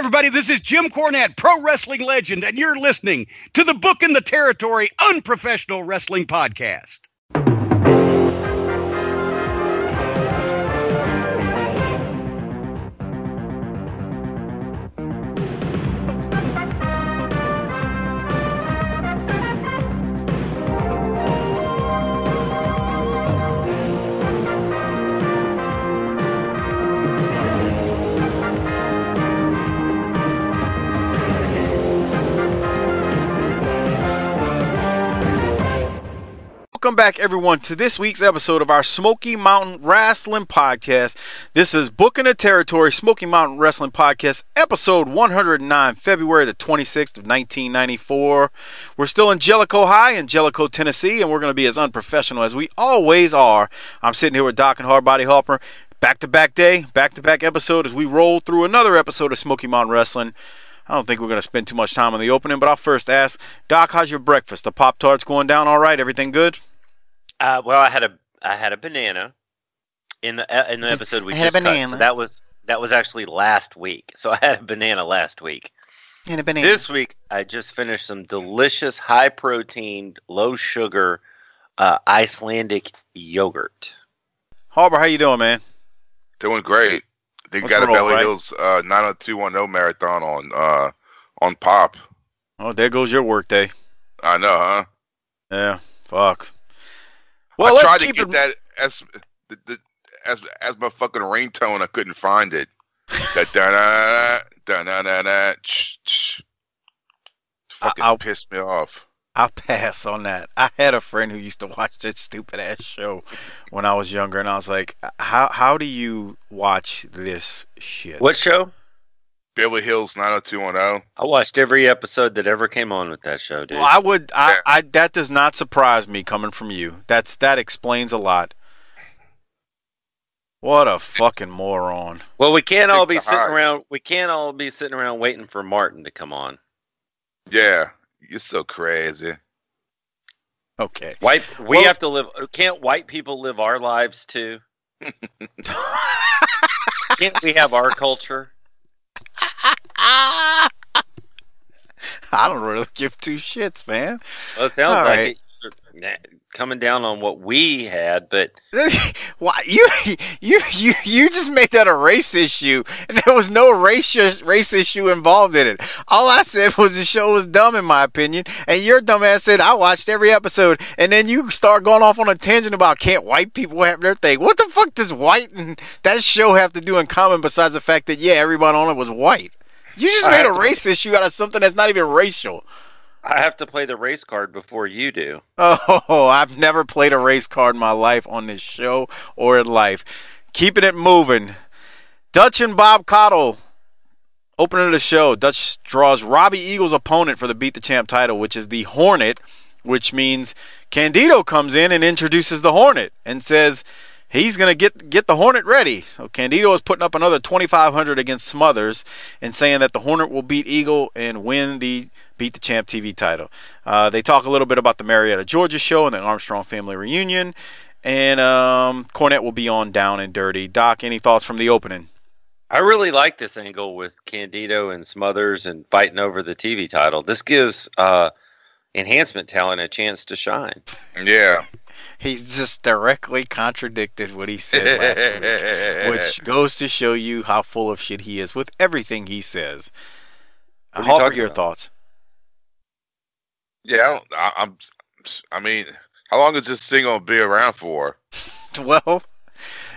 everybody. This is Jim Cornette, pro wrestling legend, and you're listening to the Booking the Territory Unprofessional Wrestling Podcast. Welcome back, everyone, to this week's episode of our Smoky Mountain Wrestling Podcast. This is Booking the Territory Smoky Mountain Wrestling Podcast, episode 109, February the 26th of 1994. We're still in Jellico High in Jellico, Tennessee, and we're going to be as unprofessional as we always are. I'm sitting here with Doc and Hardbody Harper. Back to back day, back to back episode as we roll through another episode of Smoky Mountain Wrestling. I don't think we're going to spend too much time on the opening, but I'll first ask Doc, how's your breakfast? The Pop Tarts going down all right? Everything good? Uh, well, I had a I had a banana in the uh, in the episode we I had a just cut. banana. So that was that was actually last week. So I had a banana last week. And a banana. This week I just finished some delicious high protein, low sugar uh, Icelandic yogurt. Harper, how you doing, man? Doing great. They What's got a the Belly right? Hills uh, 90210 marathon on uh, on Pop. Oh, there goes your work day. I know, huh? Yeah, fuck. Well, I let's tried to get it. that as the, the, as as my fucking ringtone. I couldn't find it. da da da da da da da. Ch, ch. Fucking I'll- pissed me off. I'll pass on that. I had a friend who used to watch that stupid ass show when I was younger, and I was like, "How how do you watch this shit?" What show? Beverly Hills 90210. I watched every episode that ever came on with that show, dude. Well, I would. I, Yeah. I that does not surprise me coming from you. That's that explains a lot. What a fucking moron. well, we can't all be sitting high. around. We can't all be sitting around waiting for Martin to come on. Yeah, you're so crazy. Okay. White, we Well- have to live. Can't white people live our lives too? Can't we have our culture? I don't really give two shits, man. Well, it sounds All like right. it, coming down on what we had, but Why you you you you just made that a race issue, and there was no race race issue involved in it. All I said was the show was dumb, in my opinion, and your dumbass said I watched every episode, and then you start going off on a tangent about can't white people have their thing. What the fuck does white and that show have to do in common besides the fact that yeah, everybody on it was white? You just I made a race issue out of something that's not even racial. I have to play the race card before you do. Oh, I've never played a race card in my life on this show or in life. Keeping it moving. Dutch and Bob Caudle. Opening of the show. Dutch draws Robbie Eagle's opponent for the Beat the Champ title, which is the Hornet, which means Candido comes in and introduces the Hornet and says he's gonna get get the Hornet ready. So Candido is putting up another 2,500 against Smothers and saying that the Hornet will beat Eagle and win the Beat the Champ TV title. Uh, they talk a little bit about the Marietta, Georgia show and the Armstrong family reunion. And um, Cornette will be on Down and Dirty. Doc, any thoughts from the opening? I really like this angle with Candido and Smothers and fighting over the TV title. This gives uh, enhancement talent a chance to shine. Yeah. He's just directly contradicted what he said last week, which goes to show you how full of shit he is with everything he says. What are you your about? thoughts? yeah, I, I'm. I mean, how long is this thing gonna be around for? Well,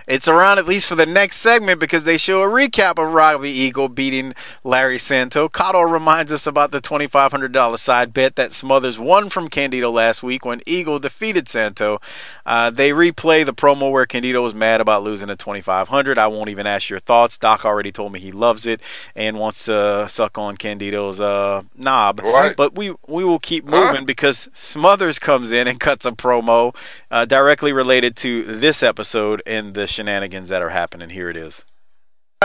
it's around at least for the next segment because they show a recap of Robbie Eagle beating Larry Santo. Caudle reminds us about the $2,500 side bet that Smothers won from Candido last week when Eagle defeated Santo. Uh, they replay the promo where Candido was mad about losing the 2500 I won't even ask your thoughts. Doc already told me he loves it and wants to suck on Candido's uh, knob. But we we will keep Huh? moving because Smothers comes in and cuts a promo uh, directly related to this episode and the shenanigans that are happening. Here it is.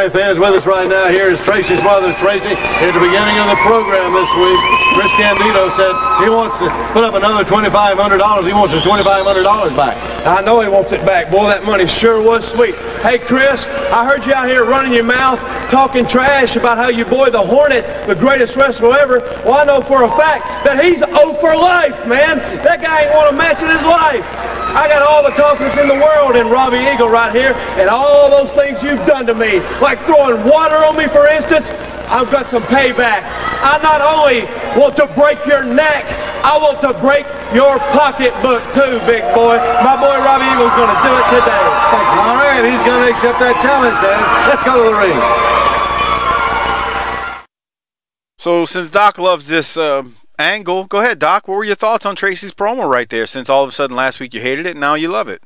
Fans with us right now. Here is Tracy Smothers, Tracy, at the beginning of the program this week, Chris Candido said he wants to put up another $2,500. He wants his $2,500 back. I know he wants it back. Boy, that money sure was sweet. Hey, Chris, I heard you out here running your mouth, talking trash about how your boy, the Hornet, the greatest wrestler ever. Well, I know for a fact that he's 0 for life, man. That guy ain't won a match in his life. I got all the confidence in the world in Robbie Eagle right here, and all those things you've done to me, throwing water on me, for instance, I've got some payback. I not only want to break your neck, I want to break your pocketbook too, big boy. My boy Robbie Eagle's going to do it today. All right, he's going to accept that challenge, Dan. Let's go to the ring. So since Doc loves this uh, angle, go ahead, Doc. What were your thoughts on Tracy's promo right there? Since all of a sudden last week you hated it, now you love it.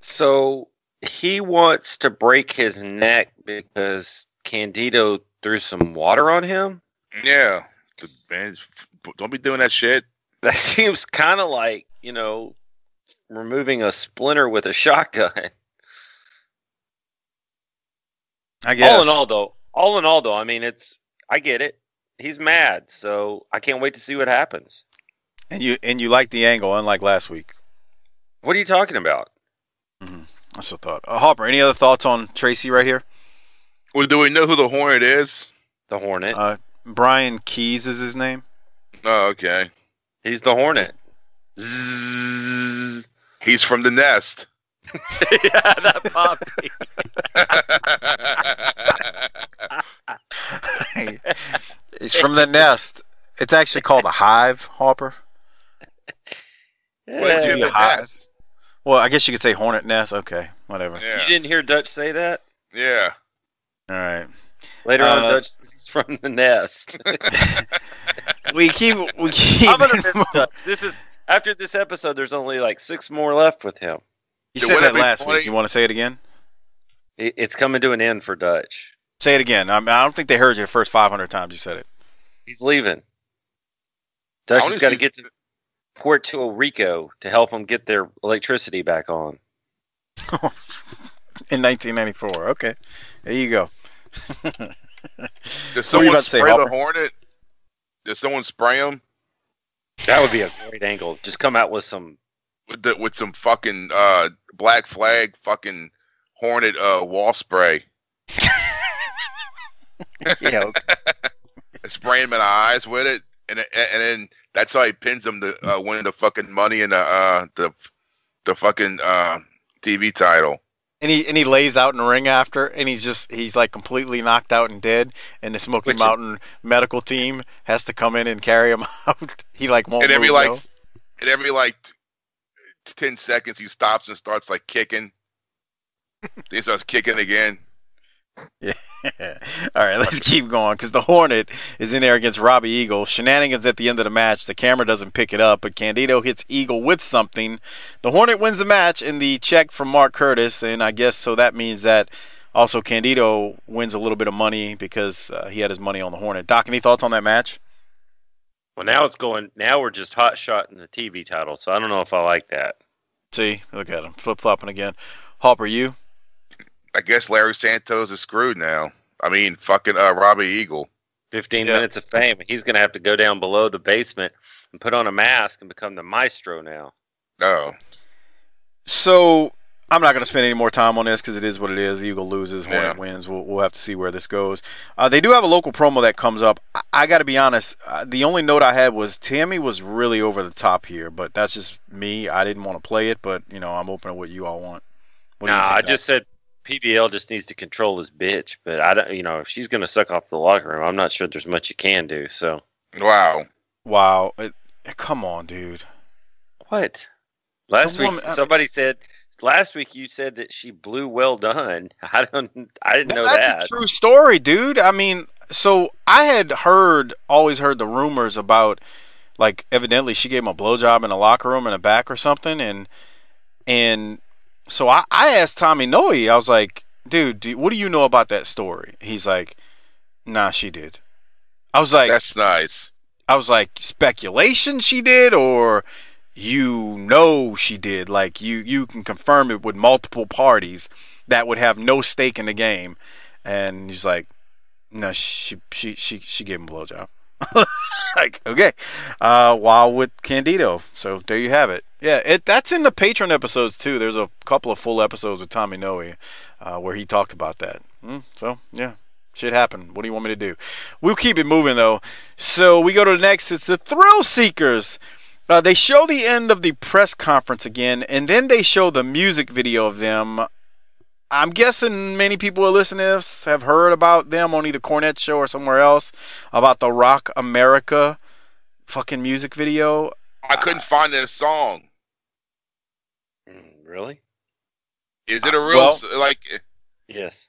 So he wants to break his neck because Candido threw some water on him. Yeah. Man, don't be doing that shit. That seems kind of like you know removing a splinter with a shotgun. I guess. All in all, though, all in all, though, I mean, it's I get it. He's mad, so I can't wait to see what happens. and you and you like the angle, unlike last week. What are you talking about? That's what I thought. Uh, Harper, any other thoughts on Tracy right here? Well, do we know who the Hornet is? The Hornet. Uh, Brian Keys is his name. Oh, okay. He's the Hornet. He's from the nest. yeah, that puppy. He's from the nest. It's actually called a hive, Harper. what is he in Yeah. the nest? Well, I guess you could say hornet nest. Okay, whatever. Yeah. You didn't hear Dutch say that? Yeah. All right. Later on, Uh, Dutch says he's from the nest. We keep we keep. I'm gonna miss Dutch. This is after this episode. There's only like six more left with him. you So said that it last funny- week. You want to say it again? It- It's coming to an end for Dutch. Say it again. I, mean, I don't think they heard you the first 500 times you said it. He's leaving. Dutch has got to get to Puerto Rico to help them get their electricity back on. In 1994. Okay, there you go. Does What were you someone about to say, spray Harper? the Hornet? Does someone spray him That would be a great angle. Just come out with some. with the, with some fucking uh, black flag fucking Hornet uh, wall spray? yeah. okay. spray him in the eyes with it, and and and then that's how he pins him to uh, win the fucking money and the uh, the the fucking uh, TV title. And he and he lays out in the ring after, and he's just he's like completely knocked out and dead. And the Smoky Which- Mountain medical team has to come in and carry him out. He like won't and every move, like though. and every like ten seconds he stops and starts like kicking. he starts kicking again. Yeah. All right, let's keep going because the Hornet is in there against Robbie Eagle. Shenanigans at the end of the match. The camera doesn't pick it up, but Candido hits Eagle with something. The Hornet wins the match in the check from Mark Curtis, and I guess so that means that also Candido wins a little bit of money because uh, he had his money on the Hornet. Doc, any thoughts on that match? Well, now it's going. Now we're just hot shot in the TV title. So I don't know if I like that. See, look at him flip flopping again. Harper, you? I guess Larry Santos is screwed now. I mean, fucking uh, Robbie Eagle. 15 Yeah. minutes of fame. He's going to have to go down below the basement and put on a mask and become the maestro now. Oh, So I'm not going to spend any more time on this because it is what it is. Eagle loses, Hornet Yeah. wins. We'll, we'll have to see where this goes. Uh, they do have a local promo that comes up. I, I got to be honest. Uh, the only note I had was Tammy was really over the top here, but that's just me. I didn't want to play it, but you know I'm open to what you all want. What nah, I just said PBL just needs to control his bitch. But I don't, you know, if she's going to suck off the locker room, I'm not sure there's much you can do. So wow. wow. It, come on, dude. what? Last The week woman- I- somebody said. Last week you said that she blew well done. I don't. I didn't know that's that. a true story, dude. I mean, so I had heard, always heard the rumors about, like, evidently she gave him a blowjob in a locker room in the back or something, and and so I, I asked Tommy Noe, I was like, dude, do, what do you know about that story? He's like, nah, she did. I was like, That's nice. I was like, speculation she did, or you know she did. Like you, you can confirm it with multiple parties that would have no stake in the game. And he's like, no, she she she she gave him a blowjob. like okay, uh, while with Candido. So there you have it. Yeah, it that's in the Patreon episodes too. There's a couple of full episodes with Tommy Noe uh, where he talked about that. Mm, so yeah, shit happened. What do you want me to do? We'll keep it moving though. So we go to the next. It's the Thrill Seekers. Uh, they show the end of the press conference again, and then they show the music video of them. I'm guessing many people who listen to this have heard about them on either Cornette Show or somewhere else about the Rock America fucking music video. I couldn't find this song. Really? Is it uh, a real Well- like? Eh, yes.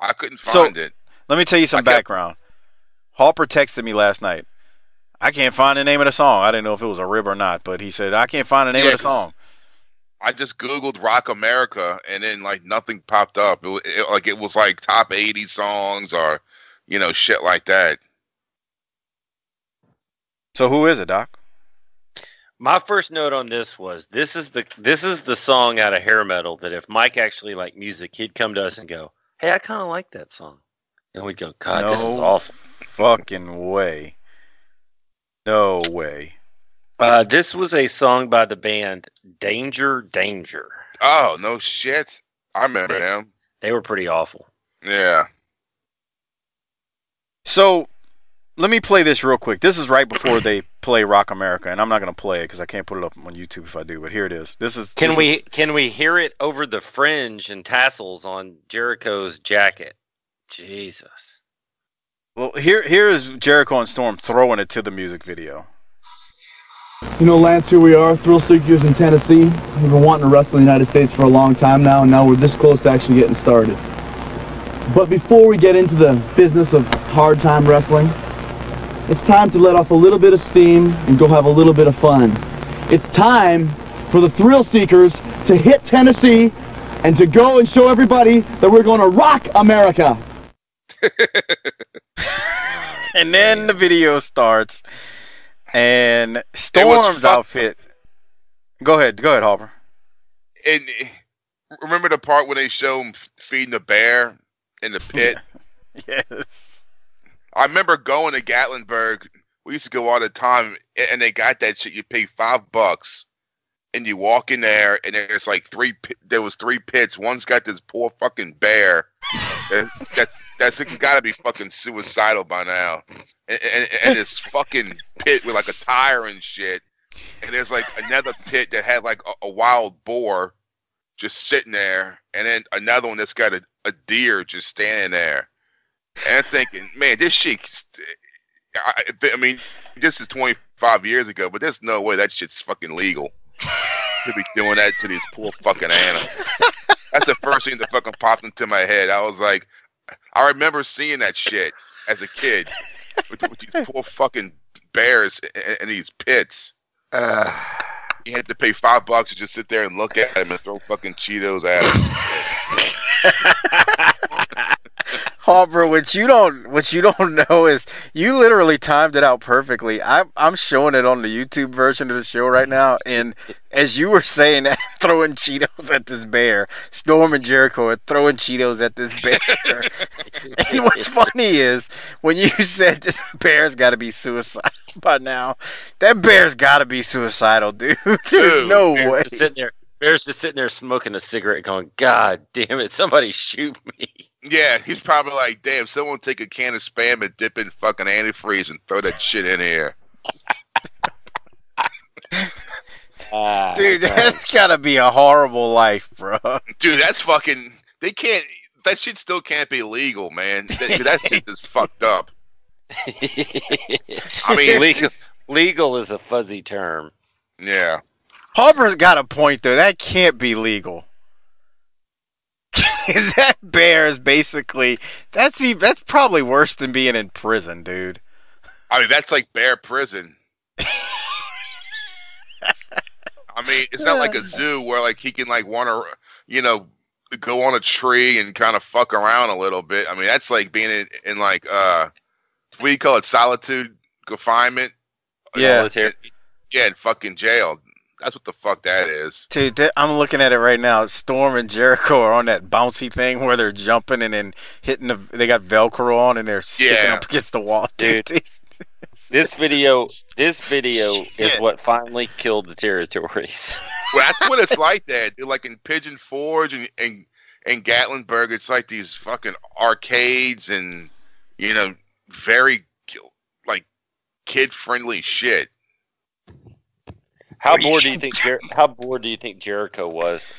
I couldn't So- find it. Let me tell you some I kept- background. Harper texted me last night. I can't find the name of the song. I didn't know if it was a rib or not, but he said I can't find the name Yeah, of the song. I just googled Rock America and then like nothing popped up. It, it, like it was like top 80 songs or you know shit like that. So who is it, Doc? My first note on this was this is the this is the song out of hair metal that if Mike actually liked music, he'd come to us and go, "Hey, I kind of like that song," and we'd go, "God, no this is awful." fucking way. No way. Uh, this was a song by the band Danger Danger. Oh no shit! I remember them. They were pretty awful. Yeah. So let me play this real quick. This is right before they play Rock America, and I'm not gonna play it because I can't put it up on YouTube if I do. But here it is. This is. Can this we is- can we hear it over the fringe and tassels on Jericho's jacket? Jesus. well, here here is Jericho and Storm throwing it to the music video. You know, Lance, here we are, Thrill Seekers in Tennessee. We've been wanting to wrestle in the United States for a long time now, and now we're this close to actually getting started. But before we get into the business of hard time wrestling, it's time to let off a little bit of steam and go have a little bit of fun. It's time for the Thrill Seekers to hit Tennessee and to go and show everybody that we're going to rock America. And then the video starts, and Storm's outfit. Go ahead, go ahead, Harper. And eh, remember the part when they show him feeding the bear in the pit? Yes. I remember going to Gatlinburg. We used to go all the time, and they got that shit. You pay five bucks, and you walk in there, and there's like three. There was three pits. One's got this poor fucking bear. that- That's that's got to be fucking suicidal by now. And, and, and this fucking pit with like a tire and shit. And there's like another pit that had like a, a wild boar just sitting there, and then another one that's got a, a deer just standing there. And thinking, man, this shit. I, I mean, this is 25 years ago, but there's no way that shit's fucking legal to be doing that to these poor fucking animals. That's the first thing that fucking popped into my head. I was like, I remember seeing that shit as a kid with, with these poor fucking bears in, in these pits. Uh, You had to pay five bucks to just sit there and look at them and throw fucking Cheetos at them. Harper, what you don't what you don't know is you literally timed it out perfectly. I I'm showing it on the YouTube version of the show right now, and as you were saying that, throwing Cheetos at this bear, Storm and Jericho are throwing Cheetos at this bear. and what's funny is when you said this bear's got to be suicidal by now, that bear's got to be suicidal, dude. There's Dude, no way. just sitting there. Bear's just sitting there smoking a cigarette, going, "God damn it! Somebody shoot me!" Yeah, he's probably like, damn, someone take a can of spam and dip in fucking antifreeze and throw that shit in here. Ah, Dude, God. that's gotta be a horrible life, bro. Dude, that's fucking. They can't. That shit still can't be legal, man. That, that shit is fucked up. I mean, legal, legal is a fuzzy term. yeah. Harper's got a point though. That can't be legal. Cause that bear is basically that's e- that's probably worse than being in prison, dude. I mean, that's like bear prison. I mean, it's not like a zoo where like he can like want to, you know, go on a tree and kind of fuck around a little bit. I mean, that's like being in, in like uh, what do you call it, solitude confinement? Yeah. Yeah, in fucking jail. That's what the fuck that is. Dude, that, I'm looking at it right now. Storm and Jericho are on that bouncy thing where they're jumping and then hitting the. They got Velcro on and they're sticking Yeah. up against the wall. Dude, these- This video, this video is what finally killed the territories. Well, that's what it's like there. They're like in Pigeon Forge and and and Gatlinburg. It's like these fucking arcades and you know very like kid friendly shit. How What are you bored do you think? Jer- how bored do you think Jericho was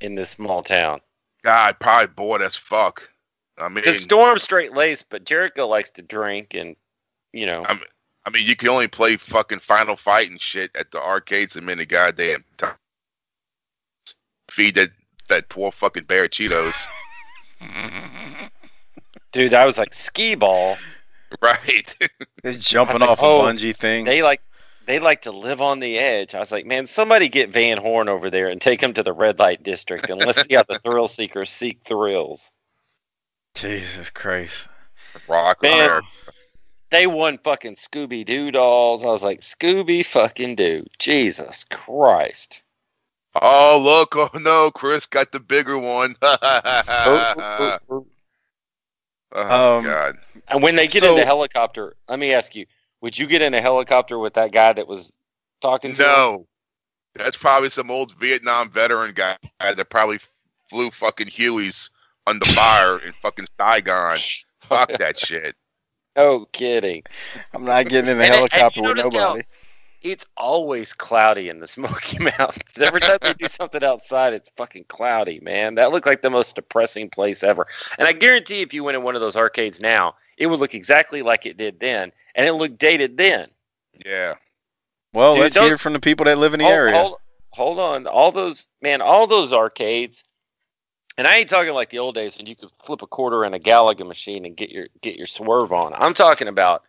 in this small town? God, probably bored as fuck. I mean, Because Storm straight laced, but Jericho likes to drink and you know. I'm- I mean, you can only play fucking Final Fight and shit at the arcades a minute goddamn time. Feed that that poor fucking bear Cheetos, Dude, I was like skee ball. right? They're jumping off like, a oh, bungee thing. They like they like to live on the edge. I was like, man, somebody get Van Horn over there and take him to the red light district and let's see how the thrill seekers seek thrills. Jesus Christ. Rock Man. They won fucking Scooby Doo dolls. I was like, Scooby fucking Doo. Jesus Christ. Oh look! Oh no, Chris got the bigger one. Oh, oh Um, God! And when they get So- in the helicopter, let me ask you, would you get in a helicopter with that guy that was talking to him? No, that's probably some old Vietnam veteran guy that probably flew fucking Hueys under fire in fucking Saigon. Fuck that shit. No kidding. I'm not getting in the And- and helicopter you with noticed how- nobody. It's always cloudy in the Smoky Mountains. Every time they do something outside, it's fucking cloudy, man. That looked like the most depressing place ever. And I guarantee if you went in one of those arcades now, it would look exactly like it did then, and it looked dated then. Yeah. Well, Dude, let's those- hear from the people that live in the hold, area. Hold, hold on. All those man, all those arcades. And I ain't talking like the old days when you could flip a quarter in a Galaga machine and get your get your swerve on. I'm talking about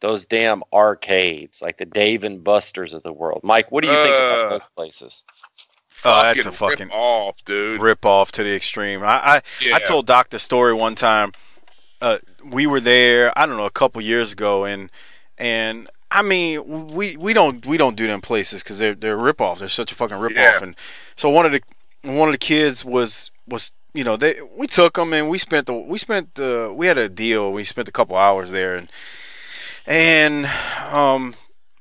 those damn arcades, like the Dave and Buster's of the world. Mike, what do you think about Uh, those places? Oh, that's a fucking rip fucking- off, dude. Rip off to the extreme. I, I Yeah. I told Doc the story one time. Uh, we were there, I don't know, a couple years ago, and and I mean, we, we don't we don't do them places because they're they're rip off. They're such a fucking rip off. Yeah. And so one of the one of the kids was was you know they we took them and we spent the we spent the we had a deal. We spent a couple hours there and and um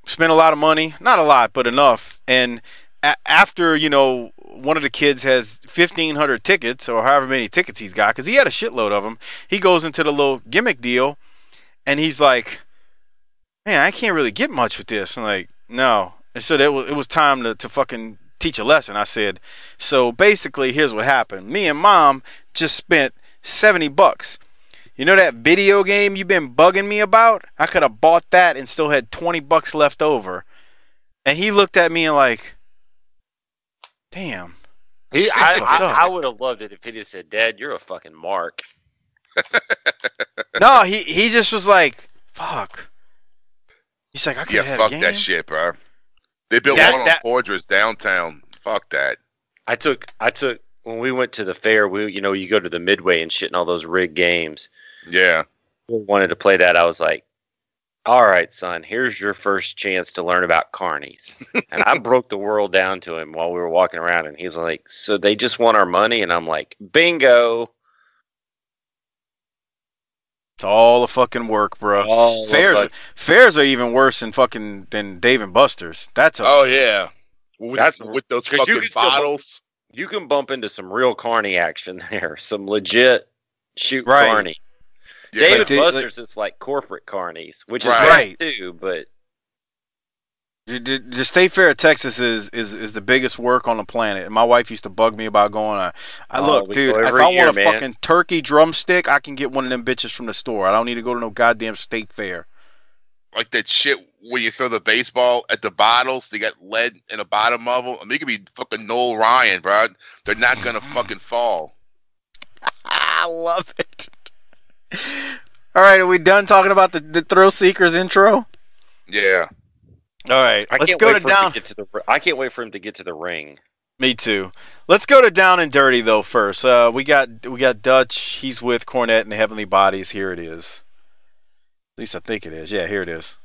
spent a lot of money, not a lot, but enough. And a- after you know one of the kids has 1500 tickets or however many tickets he's got because he had a shitload of them he goes into the little gimmick deal and he's like man i can't really get much with this. I'm like no. And so that was, it was time to, to fucking teach a lesson i said. So basically here's what happened. Me and mom just spent 70 bucks you know that video game you've been bugging me about i could have bought that and still had 20 bucks left over and he looked at me and like damn He, I, I. I would have loved it if he just said, "Dad, you're a fucking mark." no, he he just was like, "Fuck." He's like, "I could Yeah, have had fuck a game." that shit, bro. They built That- one on that- Fortress downtown. Fuck that. I took, I took when we went to the fair. We, you know, you go to the Midway and shit, and all those rigged games. Yeah. wanted to play that, I was like, "All right, son, here's your first chance to learn about carnies." and I broke the world down to him while we were walking around, and he's like, "So they just want our money?" And I'm like, "Bingo!" It's all the fucking work, bro. All Fairs, it. fairs are even worse than fucking than Dave and Buster's. That's a Oh yeah. With, That's- with those you fucking can still- bottles. You can bump into some real carny action there, some legit shoot Right. carny. Yeah, David like- Buster's is like corporate carnies, which is Right. great too, but the, the, the state fair of Texas is, is is the biggest work on the planet. And my wife used to bug me about going. I, I Oh, look, dude. If I year, want a man. fucking turkey drumstick, I can get one of them bitches from the store. I don't need to go to no goddamn state fair. like that shit where you throw the baseball at the bottles. They got lead in the bottom of them. I mean, it could be fucking Nolan Ryan, bro. They're not gonna fucking fall. I love it. All right, are we done talking about the, the Thrill Seekers intro? Yeah. All right, I let's can't go to down. to to the. I can't wait for him to get to the ring. Me too. Let's go to down and dirty though first. Uh, we got we got Dutch. He's with Cornette and the Heavenly Bodies. Here it is. At least I think it is. Yeah, here it is.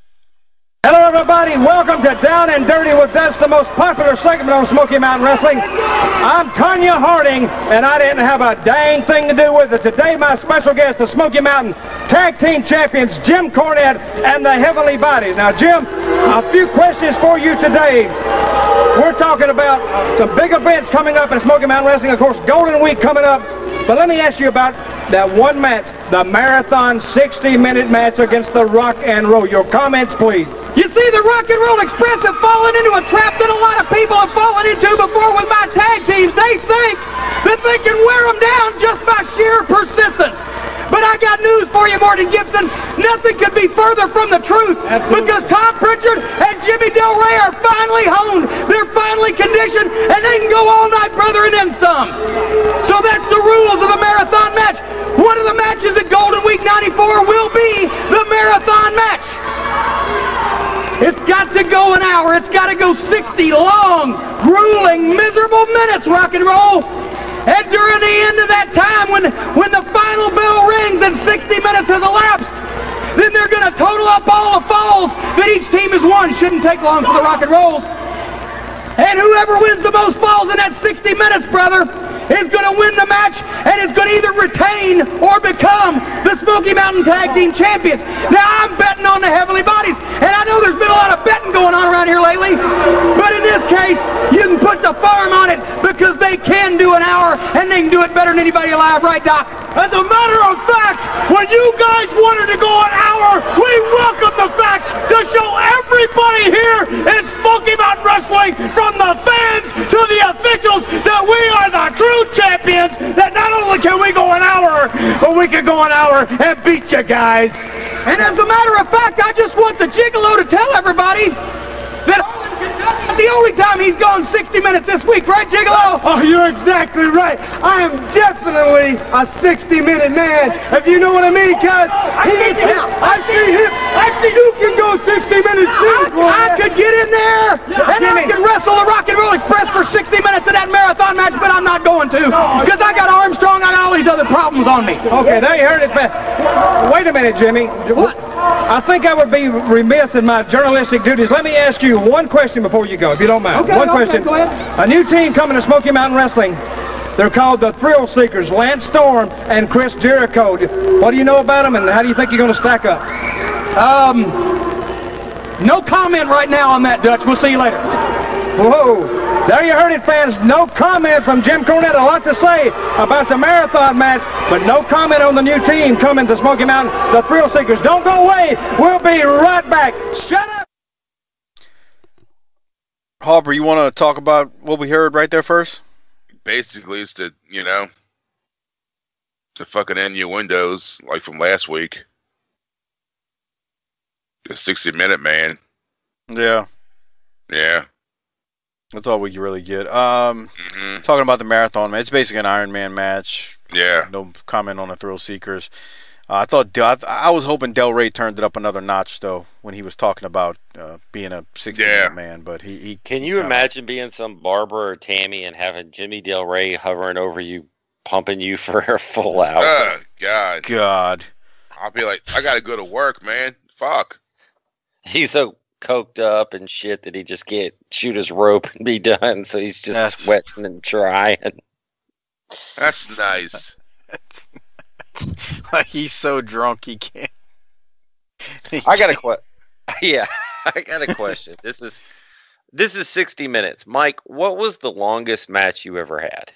Hello, everybody. Welcome to Down and Dirty with Dutch, the most popular segment on Smoky Mountain Wrestling. I'm Tonya Harding, and I didn't have a dang thing to do with it. Today, my special guest, the Smoky Mountain Tag Team Champions, Jim Cornette and the Heavenly Bodies. Now, Jim, a few questions for you today. We're talking about some big events coming up in Smoky Mountain Wrestling. Of course, Golden Week coming up. But let me ask you about that one match, the Marathon 60-minute match against the Rock and Roll. Your comments, please. You see, the Rock and Roll Express have fallen into a trap that a lot of people have fallen into before with my tag teams. They think that they can wear them down just by sheer persistence. But I got news for you, Morton Gibson. Nothing could be further from the truth. Absolutely. Because Tom Pritchard and Jimmy Del Rey are finally honed. They're finally conditioned, and they can go all night, brother, and then some. So that's the rules of the marathon match. One of the matches at Golden Week 94 will be the marathon match. It's got to go an hour. It's got to go 60 long, grueling, miserable minutes, rock and roll. And during the end of that time, when, when the final bell rings and 60 minutes has elapsed, then they're going to total up all the falls that each team has won. Shouldn't take long for the rock and rolls. And whoever wins the most falls in that 60 minutes, brother, is going to win the match and is going to either retain or become the Smoky Mountain Tag Team Champions. Now, I'm betting on the Heavenly Bodies, and I know there's been a lot of betting going on around here lately, but in this case, you can put the farm on it because they can do an hour and they can do it better than anybody alive, right, Doc? As a matter of fact, when you guys wanted to go an hour, we welcome the fact to show everybody here in Smoky Mountain Wrestling, from the fans to the officials, that we are the true champions. That not only can we go an hour, but we can go an hour and beat you guys. And as a matter of fact, I just want the Gigolo to tell everybody that it's the only time he's gone 60 minutes this week, right, Gigolo? Oh, you're exactly right. I am definitely a 60-minute man, if you know what I mean, cuz he is, I see him, I see you can go 60 minutes too, boy. I could get in there and I could wrestle the Rock and Roll Express for 60 minutes in that marathon match, but I'm not going to because I got Armstrong. I got all these other problems on me. Okay, there you heard it. Wait a minute, Jimmy. What? I think I would be remiss in my journalistic duties. Let me ask you one question before you go, if you don't mind. Okay, one okay, question. go ahead. A new team coming to Smoky Mountain Wrestling. They're called the Thrill Seekers, Lance Storm and Chris Jericho. What do you know about them, and how do you think you're going to stack up? Um, no comment right now on that, Dutch. We'll see you later. Whoa. There you heard it, fans. No comment from Jim Cornette. A lot to say about the marathon match, but no comment on the new team coming to Smoky Mountain, the Thrill Seekers. Don't go away. We'll be right back. Shut up. Harper, you want to talk about what we heard right there first? Basically, it's the you know the fucking innuendos like from last week. The sixty minute man. Yeah, Yeah. that's all we can really get. Um, hmm talking about the marathon, man, it's basically an Iron Man match. Yeah. No comment on the Thrill Seekers. Uh, I thought I, th- I was hoping Del Rey turned it up another notch though when he was talking about uh, being a 60 Yeah. minute man, but he, he Can he you kinda- imagine being some Barbara or Tammy and having Jimmy Del Rey hovering over you, pumping you for a full hour? Oh God. God, I'll be like, I gotta go to work, man. Fuck. He's so coked up and shit that he just can't shoot his rope and be done. So he's just That's- sweating and drying. That's nice. like he's so drunk he can't. he I got a can't- question. Yeah, I got a question. this is this is sixty minutes. Mike, what was the longest match you ever had?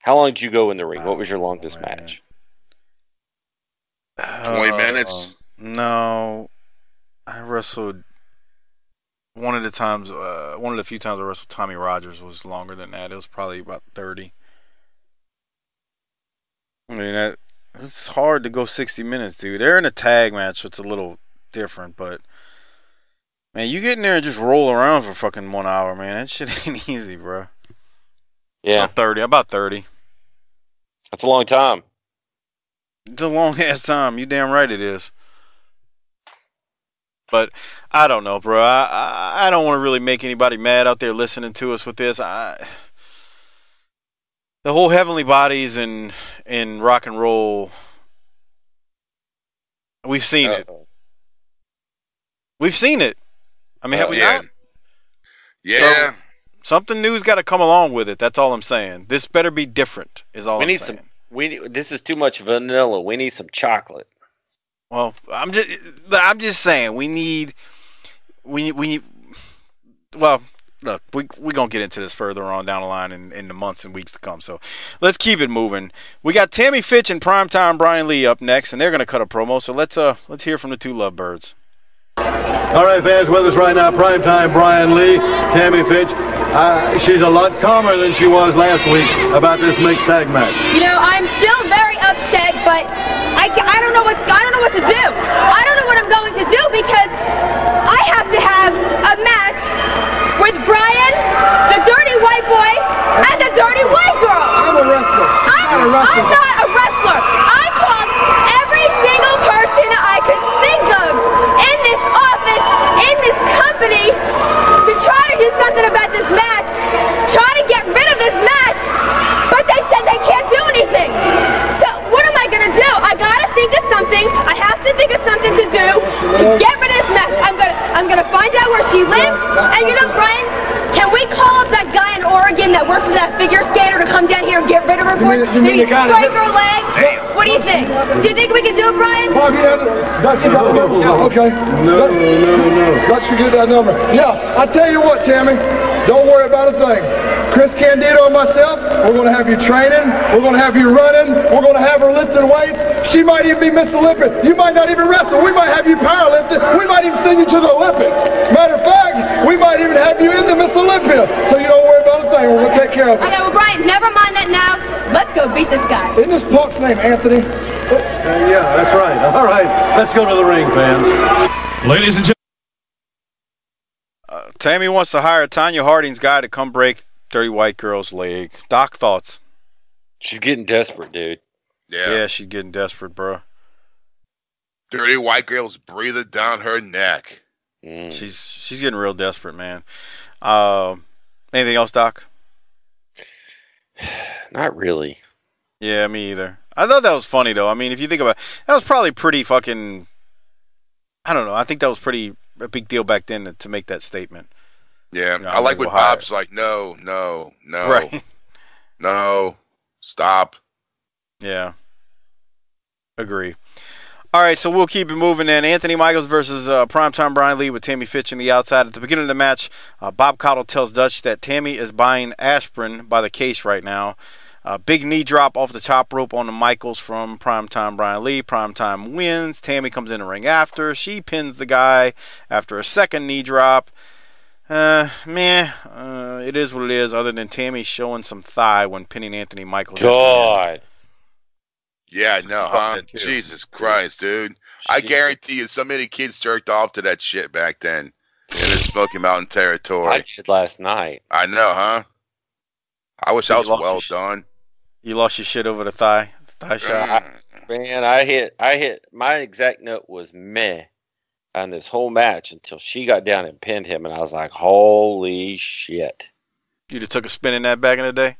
How long did you go in the ring? What was your Oh, longest man. match? 20 minutes? No, I wrestled. One of the times, uh, one of the few times I wrestled Tommy Rogers was longer than that. It was probably about thirty. I mean, that, it's hard to go sixty minutes, dude. They're in a tag match, so it's a little different. But man, you get in there and just roll around for fucking one hour, man. That shit ain't easy, bro. Yeah, About thirty. About thirty. that's a long time. It's a long ass time. You damn right it is. But I don't know, bro. I I, I don't want to really make anybody mad out there listening to us with this. I the whole heavenly bodies and in rock and roll. We've seen it. Uh-oh. We've seen it. I mean, have Oh, we yeah. not? Yeah. Something new's got to come along with it. That's all I'm saying. This better be different. Is all we I'm need saying. some. We this is too much vanilla. We need some chocolate. Well, I'm just I'm just saying we need we we well look we we gonna get into this further on down the line in, in the months and weeks to come. So let's keep it moving. We got Tammy Fitch and Primetime Brian Lee up next, and they're gonna cut a promo. So let's uh let's hear from the two lovebirds. All right, fans, with us right now, primetime Brian Lee, Tammy Fitch. Uh, she's a lot calmer than she was last week about this mixed tag match. You know, I'm still very upset, but I, I don't know what's I don't know what to do. I don't know what I'm going to do because I have to have a match with Brian, the dirty white boy, and the dirty white girl. I'm a wrestler. I'm, not a wrestler. I'm not a wrestler. I called every single person I could think of in this office, in this company, to try to do something about this match, try to get rid of this match, but they said they can't do anything. So what am I gonna do? I gotta think of something. I have to think of something to do to get rid of this match. I'm gonna I'm gonna find out where she lives. And you know, Brian, can we call up that guy in Oregon that works for that figure skater to come down here and get rid of her for us? You you mean Maybe the break her leg? What do you think? Do you think we can do it, Brian? Bob, you have the, Dutch, you got the okay. No, no, no. Dutch can get that number. Yeah, I tell you what, Tammy, don't worry about a thing. Chris Candido and myself, we're going to have you training, we're going to have you running, we're going to have her lifting weights. She might even be Miss Olympic. You might not even wrestle. We might have you powerlifting. We might even send you to the Olympics. Matter of fact, we might even have you in the Miss Olympia. So you don't worry about a thing. We're going to take care of it. Okay, well, Brian, never mind that now. Let's go beat this guy. Isn't this punk's name Anthony? Uh, yeah, that's right. All right, let's go to the ring, fans. Ladies and gentlemen. Uh, Tammy wants to hire Tonya Harding's guy to come break Dirty White Girl's leg. Doc thoughts? She's getting desperate, dude. Yeah. Yeah, she's getting desperate, bro. Dirty white girl's breathing down her neck. Mm. She's she's getting real desperate, man. Uh, anything else, Doc? Not really. Yeah, me either. I thought that was funny though. I mean, if you think about it, that was probably pretty fucking. I don't know. I think that was pretty a big deal back then to, to make that statement. Yeah. Yeah, I like hire- Bob's like, no, no, no, Right. no, stop. Yeah. Agree. All right, so we'll keep it moving then. Anthony Michaels versus uh, Primetime Brian Lee with Tammy Fitch in the outside. At the beginning of the match, uh, Bob Caudle tells Dutch that Tammy is buying aspirin by the case right now. Uh, big knee drop off the top rope on the Michaels from Primetime Brian Lee. Primetime wins. Tammy comes in the ring after. She pins the guy after a second knee drop. Uh, meh. Uh, it is what it is, other than Tammy showing some thigh when pinning Anthony Michaels. at the end. God. Yeah, no, huh? Jesus Christ, dude. I guarantee you, so many kids jerked off to that shit back then in the Smoky Mountain territory. I did last night. I know, huh? I wish So I was well your sh- done. You lost your shit over the thigh, thigh shot. Man, I hit I hit my exact note was meh on this whole match until she got down and pinned him and I was like, Holy shit. You'd have took a spin in that back in the day.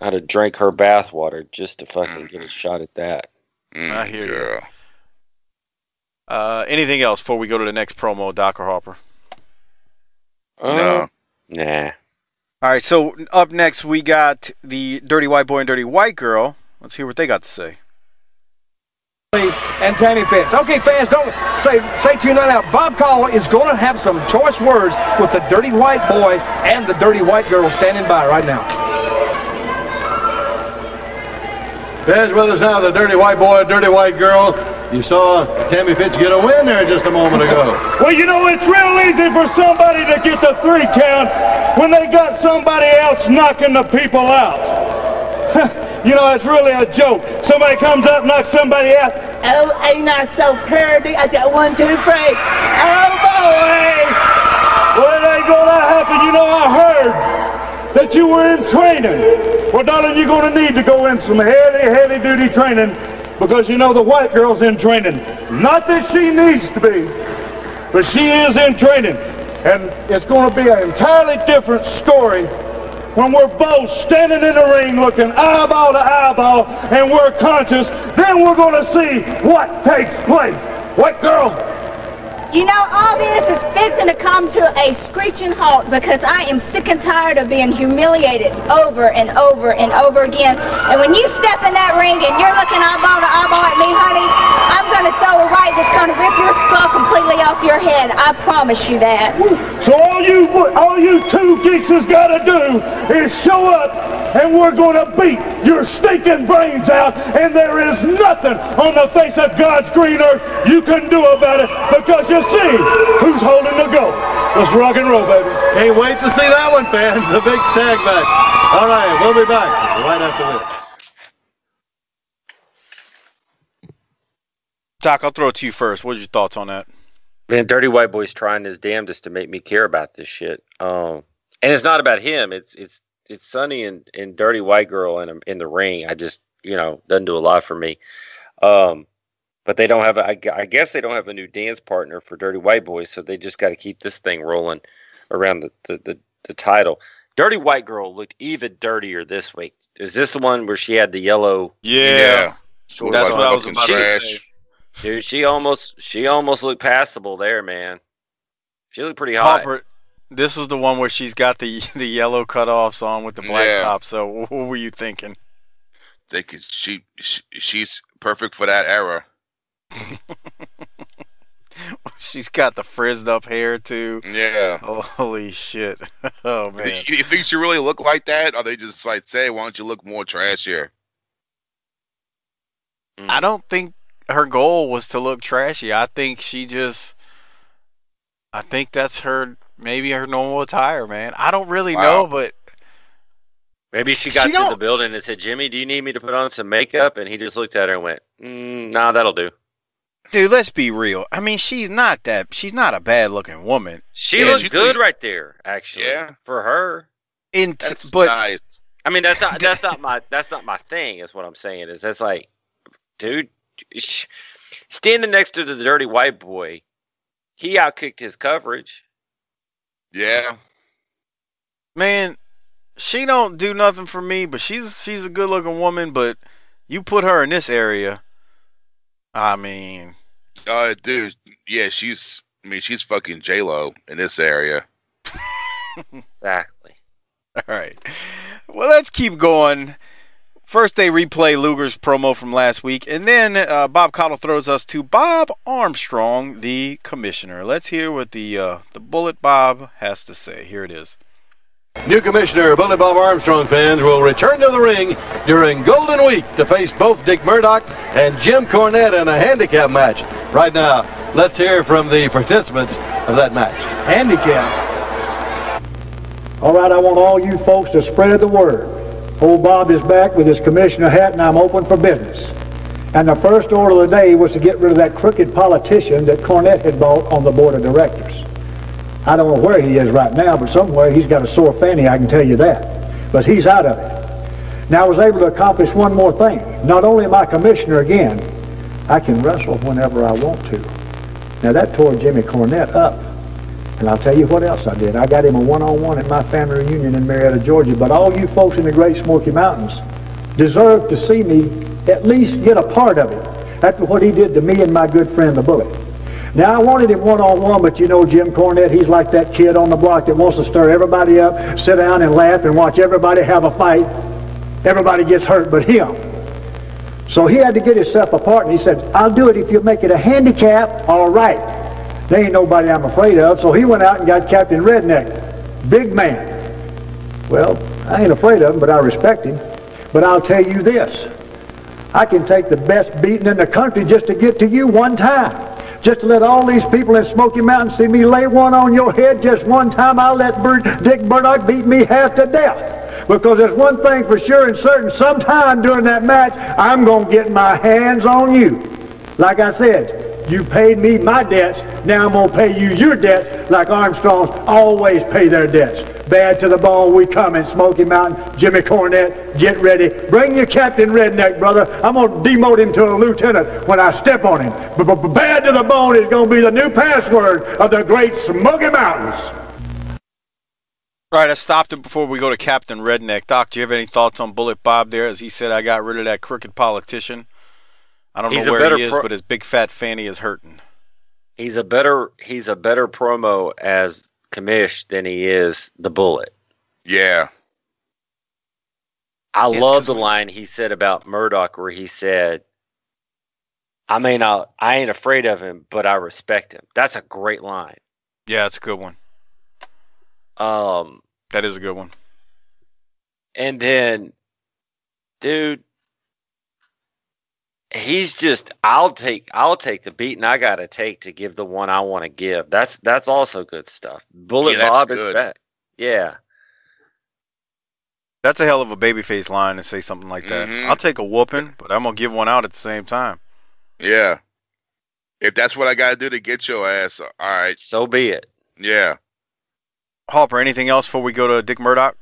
I'd have drank her bathwater just to fucking get a shot at that. Mm, I hear you. Uh, anything else before we go to the next promo, Doc or Harper? Uh, Nah. All right, so up next we got the Dirty White Boy and Dirty White Girl. Let's hear what they got to say. And Tammy Fitch. Okay, fans, don't stay, stay tuned right now. Bob Call is going to have some choice words with the dirty white boy and the dirty white girl standing by right now. Fans with us now, the dirty white boy, dirty white girl. You saw Tammy Fitch get a win there just a moment ago. Well, you know, it's real easy for somebody to get the three count when they got somebody else knocking the people out. you know, it's really a joke. Somebody comes up, knocks somebody out. Oh, ain't I so pretty? I got one, two, three. Oh, boy! Well, it ain't gonna happen. You know, I heard that you were in training. Well, darling, you're gonna need to go in some heavy, heavy duty training because you know the white girl's in training. Not that she needs to be, but she is in training. And it's gonna be an entirely different story when we're both standing in the ring looking eyeball to eyeball and we're conscious, then we're gonna see what takes place. White girl, You know, all this is fixing to come to a screeching halt because I am sick and tired of being humiliated over and over and over again. And when you step in that ring and you're looking eyeball to eyeball at me, honey, I'm going to throw a right that's going to rip your skull completely off your head. I promise you that. So all you all you two geeks has got to do is show up and we're going to beat your stinking brains out and there is nothing on the face of God's green earth you can do about it because you see who's holding the gold. Let's rock and roll, baby. Can't wait to see that one, fans. The big tag match. All right, we'll be back right after this. Doc, I'll throw it to you first. What's your thoughts on that? Man, Dirty White Boy's trying his damnedest to make me care about this shit. Um, and it's not about him. It's it's it's Sunny and, and Dirty White Girl in in the ring. I just you know doesn't do a lot for me. Um, but they don't have. A, I, I guess they don't have a new dance partner for Dirty White Boy, so they just got to keep this thing rolling around the, the the the title. Dirty White Girl looked even dirtier this week. Is this the one where she had the yellow? Yeah, short that's what I was about to say. Dude, she almost she almost looked passable there, man. She looked pretty hot. Harper, this was the one where she's got the the yellow cutoffs on with the black Yeah. top. So what were you thinking? Think it's- she, she she's perfect for that era. She's got the frizzed up hair too. Yeah. Holy shit! Oh man. You, you think she really look like that? Or they just like say, why don't you look more trashier? Hmm. I don't think her goal was to look trashy. I think she just, I think that's her maybe her normal attire, man. I don't really know, but Maybe she got She to the don't- building and said, "Jimmy, do you need me to put on some makeup?" And he just looked at her and went, mm, "Nah, that'll do." dude, let's be real. I mean, she's not that. She's not a bad looking woman. She Yeah, looked she- good right there, actually. Yeah. For her. In That's but nice. I mean, that's not that's not my that's not my thing. Is what I'm saying. Is that's like, dude, sh- standing next to the dirty white boy, he outkicked his coverage. Yeah. man, she don't do nothing for me. But she's she's a good looking woman. But you put her in this area, I mean, Uh, dude, yeah, she's. I mean, she's fucking J Lo in this area. Exactly. All right. Well, let's keep going. First, they replay Luger's promo from last week, and then uh, Bob Caudle throws us to Bob Armstrong, the commissioner. Let's hear what the uh, the Bullet Bob has to say. Here it is. New Commissioner Bullet Bob Armstrong fans will return to the ring during Golden Week to face both Dick Murdoch and Jim Cornette in a handicap match. Right now, let's hear from the participants of that match. Handicap. All right, I want all you folks to spread the word. Old Bob is back with his commissioner hat, and I'm open for business. And the first order of the day was to get rid of that crooked politician that Cornette had bought on the board of directors. I don't know where he is right now, but somewhere he's got a sore fanny, I can tell you that. But he's out of it. Now I was able to accomplish one more thing. Not only am I commissioner again, I can wrestle whenever I want to. Now that tore Jimmy Cornette up. And I'll tell you what else I did. I got him a one-on-one at my family reunion in Marietta, Georgia. But all you folks in the Great Smoky Mountains deserve to see me at least get a part of it after what he did to me and my good friend the Bullet. Now, I wanted him one-on-one, but you know Jim Cornette, he's like that kid on the block that wants to stir everybody up, sit down and laugh and watch everybody have a fight. Everybody gets hurt but him. So he had to get himself apart, and he said, I'll do it if you make it a handicap, all right. There ain't nobody I'm afraid of, so he went out and got Captain Redneck. Big man. Well, I ain't afraid of him, but I respect him. But I'll tell you this. I can take the best beating in the country just to get to you one time. Just to let all these people in Smoky Mountain see me lay one on your head just one time, I'll let Bird, Dick Murdoch beat me half to death. Because there's one thing for sure and certain, sometime during that match, I'm going to get my hands on you. Like I said, you paid me my debts, now I'm going to pay you your debts like Armstrongs always pay their debts. Bad to the bone, we come in Smoky Mountain. Jimmy Cornette, get ready. Bring your Captain Redneck, brother. I'm going to demote him to a lieutenant when I step on him. But bad to the bone is going to be the new password of the Great Smoky Mountains. Right, I stopped it before we go to Captain Redneck. Doc, do you have any thoughts on Bullet Bob there? As he said, I got rid of that crooked politician. I don't He's know where better he is, pro- but his big fat fanny is hurting. He's a better he's a better promo as Kamish than he is the Bullet. Yeah. I Yes, love 'cause the line he said about Murdoch where he said, I may not I ain't afraid of him, but I respect him. That's a great line. Yeah, it's a good one. Um That is a good one. and then dude he's just I'll take I'll take the beating I gotta take to give the one I want to give. That's that's also good stuff. Bullet Yeah, that's Bob is good. back. Yeah. That's a hell of a babyface line to say something like that. Mhm. I'll take a whooping, but I'm gonna give one out at the same time. Yeah. If that's what I gotta do to get your ass, all right. So be it. Yeah. Harper, anything else before we go to Dick Murdoch?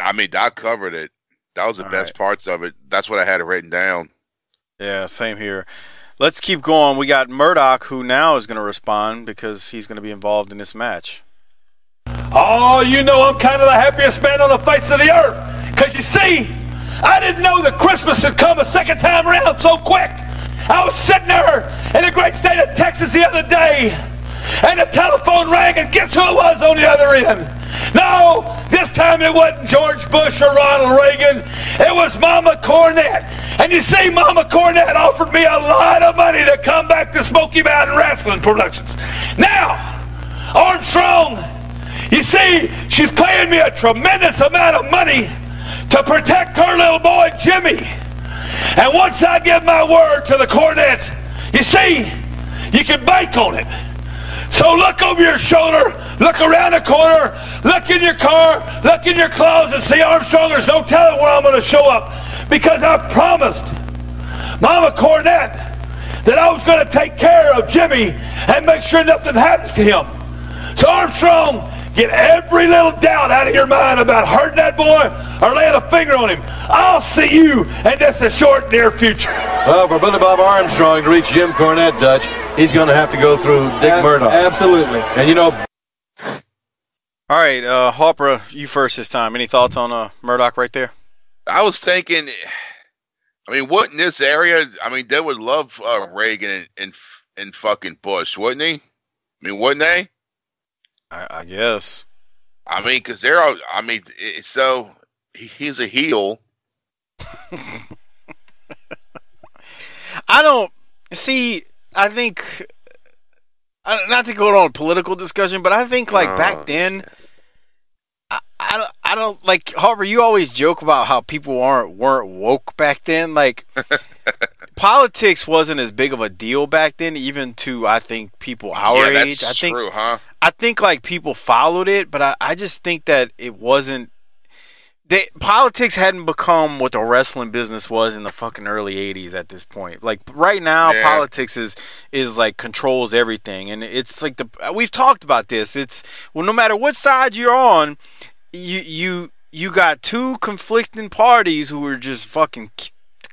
I mean, Doc covered it. That was the All best right. parts of it. That's what I had it written down. Yeah, same here. Let's keep going. We got Murdoch, who now is going to respond because he's going to be involved in this match. Oh, you know I'm kind of the happiest man on the face of the earth. Because you see, I didn't know that Christmas had come a second time around so quick. I was sitting there in the great state of Texas the other day, and the telephone rang, and guess who it was on the other end? No, this time it wasn't George Bush or Ronald Reagan. It was Mama Cornette. And you see, Mama Cornette offered me a lot of money to come back to Smoky Mountain Wrestling Productions. Now, Armstrong, you see, she's paying me a tremendous amount of money to protect her little boy Jimmy. And once I give my word to the Cornette, you see, you can bank on it. So look over your shoulder, look around the corner, look in your car, look in your closet, see Armstrong, there's no telling where I'm going to show up. Because I promised Mama Cornette that I was going to take care of Jimmy and make sure nothing happens to him. So Armstrong, get every little doubt out of your mind about hurting that boy or laying a finger on him. I'll see you in just a short near future. Well, for Bullet Bob Armstrong to reach Jim Cornette, Dutch, he's going to have to go through Dick Ab- Murdoch. Absolutely. And you know, All right, uh, Harper, you first this time. Any thoughts on uh, Murdoch right there? I was thinking, I mean, wouldn't this area? I mean, they would love uh, Reagan and, and and fucking Bush, wouldn't he? I mean, wouldn't they? I, I guess. I mean, because they're all. I mean, it's so he, he's a heel. I don't see. I think not to go on a political discussion, but I think like Oh, back then, I, I don't. I don't like Harper. You always joke about how people aren't weren't woke back then. Like politics wasn't as big of a deal back then, even to I think people our yeah, age. that's I think true, huh? I think like people followed it, but I, I just think that it wasn't. They, politics hadn't become what the wrestling business was in the fucking early '80s at this point. Like right now, Yeah. politics is is like controls everything, and it's like the we've talked about this. It's well, no matter what side you're on, you you you got two conflicting parties who are just fucking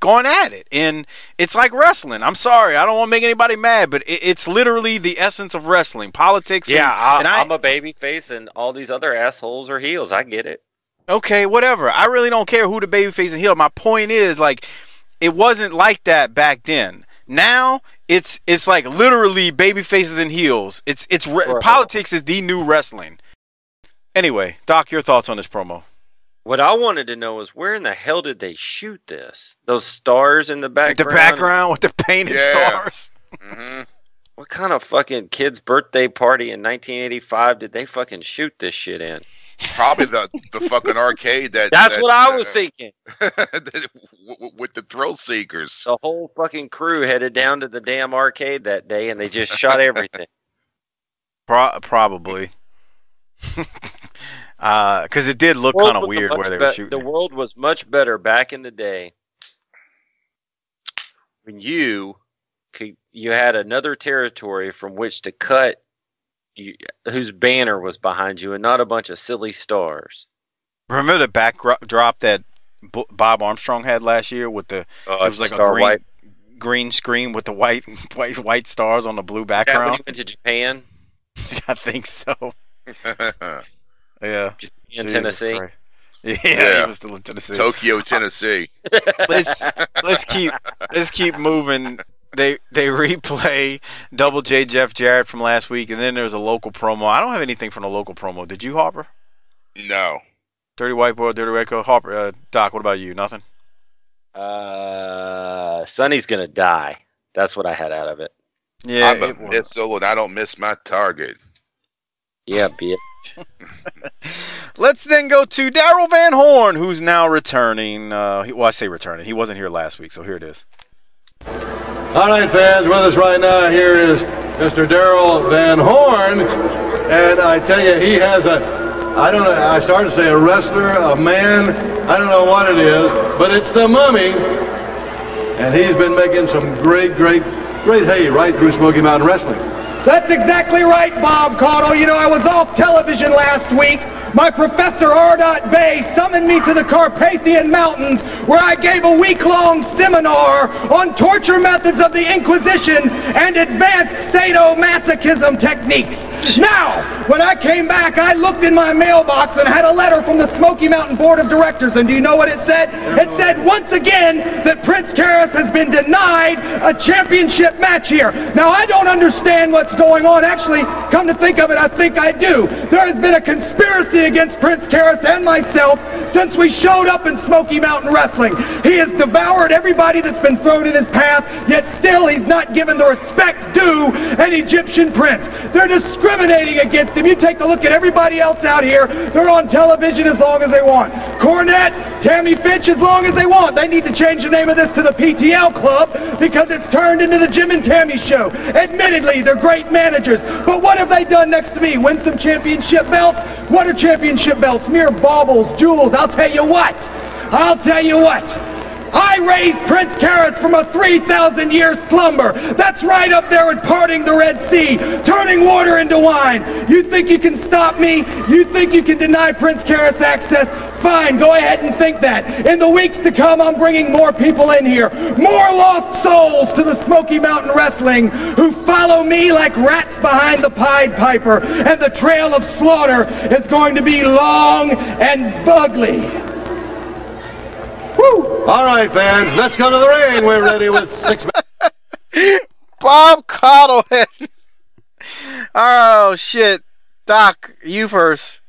going at it, and it's like wrestling. I'm sorry, I don't want to make anybody mad, but it, it's literally the essence of wrestling. Politics. and- Yeah, I, and I, I'm a baby face and all these other assholes are heels. I get it. okay, whatever. I really don't care who the babyface and heel. My point is like it wasn't like that back then. Now it's it's like literally baby faces and heels. It's it's re- politics is the new wrestling. Anyway, Doc, your thoughts on this promo? What I wanted to know is where in the hell did they shoot this? Those stars in the background. The background. background with the painted Yeah. stars. hmm What kind of fucking kid's birthday party in 1985 did they fucking shoot this shit in? Probably the the fucking arcade that. That's that, what I was uh, thinking. with the thrill seekers. The whole fucking crew headed down to the damn arcade that day and they just shot everything. Pro- probably. Because it did look kind of weird where they be- were shooting. The it. world was much better back in the day when you could you had another territory from which to cut you, whose banner was behind you and not a bunch of silly stars. Remember the backdrop that B- Bob Armstrong had last year with the Uh, it was like a green White. green screen with the white white white stars on the blue That when background. he went to Japan, I think so. Yeah. in Jesus Tennessee. Christ. Yeah, Yeah. he was still in Tennessee. Tokyo, Tennessee. let's let's keep let's keep moving. they they replay Double J Jeff Jarrett from last week, and then there's a local promo. I don't have anything from the local promo. Did you, Harper? No. Dirty White Boy, Dirty White Coat. Harper, uh, Doc, what about you? Nothing. Uh, Sunny's gonna die. That's what I had out of it. Yeah, I'm a it was- missile and I don't miss my target. Yeah, bitch. Let's then go to Daryl Van Horn, who's now returning. Uh, well, I say returning. He wasn't here last week, so here it is. All right, fans, with us right now here is Mr. Daryl Van Horn. And I tell you, he has a, I don't know, I started to say a wrestler, a man, I don't know what it is, but it's the mummy. And he's been making some great, great, great hay right through Smoky Mountain Wrestling. That's exactly right, Bob Caudle. You know, I was off television last week. My professor R. Bay summoned me to the Carpathian Mountains where I gave a week-long seminar on torture methods of the Inquisition and advanced sadomasochism techniques. Now, when I came back, I looked in my mailbox and had a letter from the Smoky Mountain Board of Directors, and do you know what it said? It said once again that Prince Karras has been denied a championship match here. Now, I don't understand what's going on. Actually, come to think of it, I think I do. There has been a conspiracy against Prince Karras and myself since we showed up in Smoky Mountain Wrestling. He has devoured everybody that's been thrown in his path, yet still he's not given the respect due an Egyptian prince. They're discriminating against him. You take a look at everybody else out here. They're on television as long as they want. Cornette, Tammy Fytch, as long as they want. They need to change the name of this to the PTL Club because it's turned into the Jim and Tammy Show. Admittedly, they're great managers, but what have they done next to me? Win some championship belts? What are championship belts? Mere baubles, jewels. I'll tell you what. I'll tell you what. I raised Prince Karras from a 3,000 year slumber. That's right up there with parting the Red Sea, turning water into wine. You think you can stop me? You think you can deny Prince Karras access? Fine, go ahead and think that. In the weeks to come, I'm bringing more people in here. More lost souls to the Smoky Mountain Wrestling who follow me like rats behind the Pied Piper. And the trail of slaughter is going to be long and ugly. Woo! All right, fans, let's go to the ring. We're ready with six Bob Coddlehead. oh shit, Doc, you first.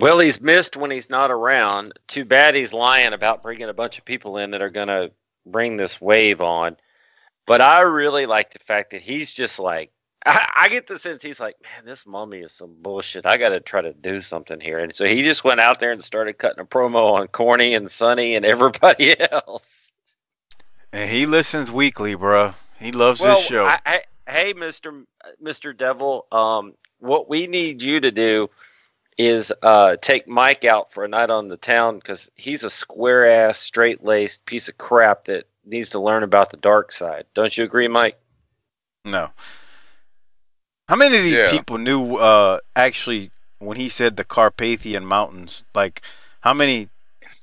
Well, he's missed when he's not around. Too bad he's lying about bringing a bunch of people in that are going to bring this wave on. But I really like the fact that he's just like, I, I get the sense he's like, man, this mummy is some bullshit. I got to try to do something here. And so he just went out there and started cutting a promo on Corny and Sunny and everybody else. And he listens weekly, bruh. He loves well, this show. I, I, hey, Mister Mister Devil, um, what we need you to do is uh, take Mike out for a night on the town because he's a square ass, straight laced piece of crap that needs to learn about the dark side. Don't you agree, Mike? No. How many of these Yeah. people knew uh actually when he said the Carpathian Mountains? Like how many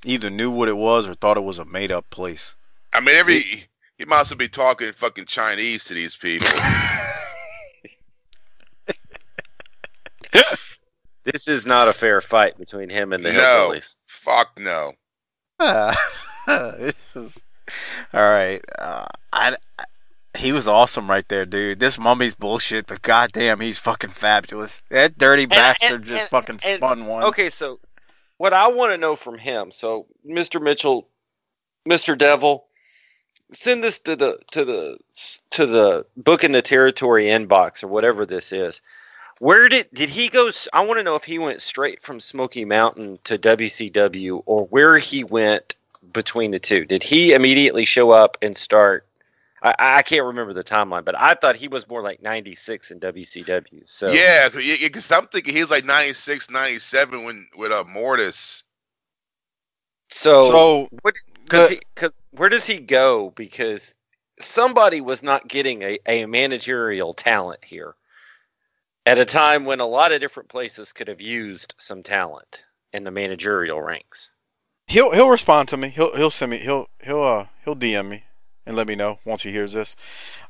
either knew what it was or thought it was a made up place? I mean, every he must be talking fucking Chinese to these people. This is not a fair fight between him and the no, hillbillies. fuck no. This is- All right. Uh, I, I- he was awesome right there, dude. This mummy's bullshit, but goddamn, he's fucking fabulous. That dirty bastard just fucking and- spun one. Okay, so what I want to know from him, so Mr. Mitchell, Mr. Devil, send this to the to the to the Booking the Territory inbox or whatever this is. Where did did he go? I want to know if he went straight from Smoky Mountain to WCW or where he went between the two. Did he immediately show up and start? I, I can't remember the timeline, but I thought he was more like '96 in WCW. So Yeah, because I'm thinking he was like 96, 97 when with uh, Mortis. So, So, what? Because because where does he go? Because somebody was not getting a, a managerial talent here at a time when a lot of different places could have used some talent in the managerial ranks. He'll he'll respond to me. He'll he'll send me. He'll he'll uh he'll DM me and let me know once he hears this.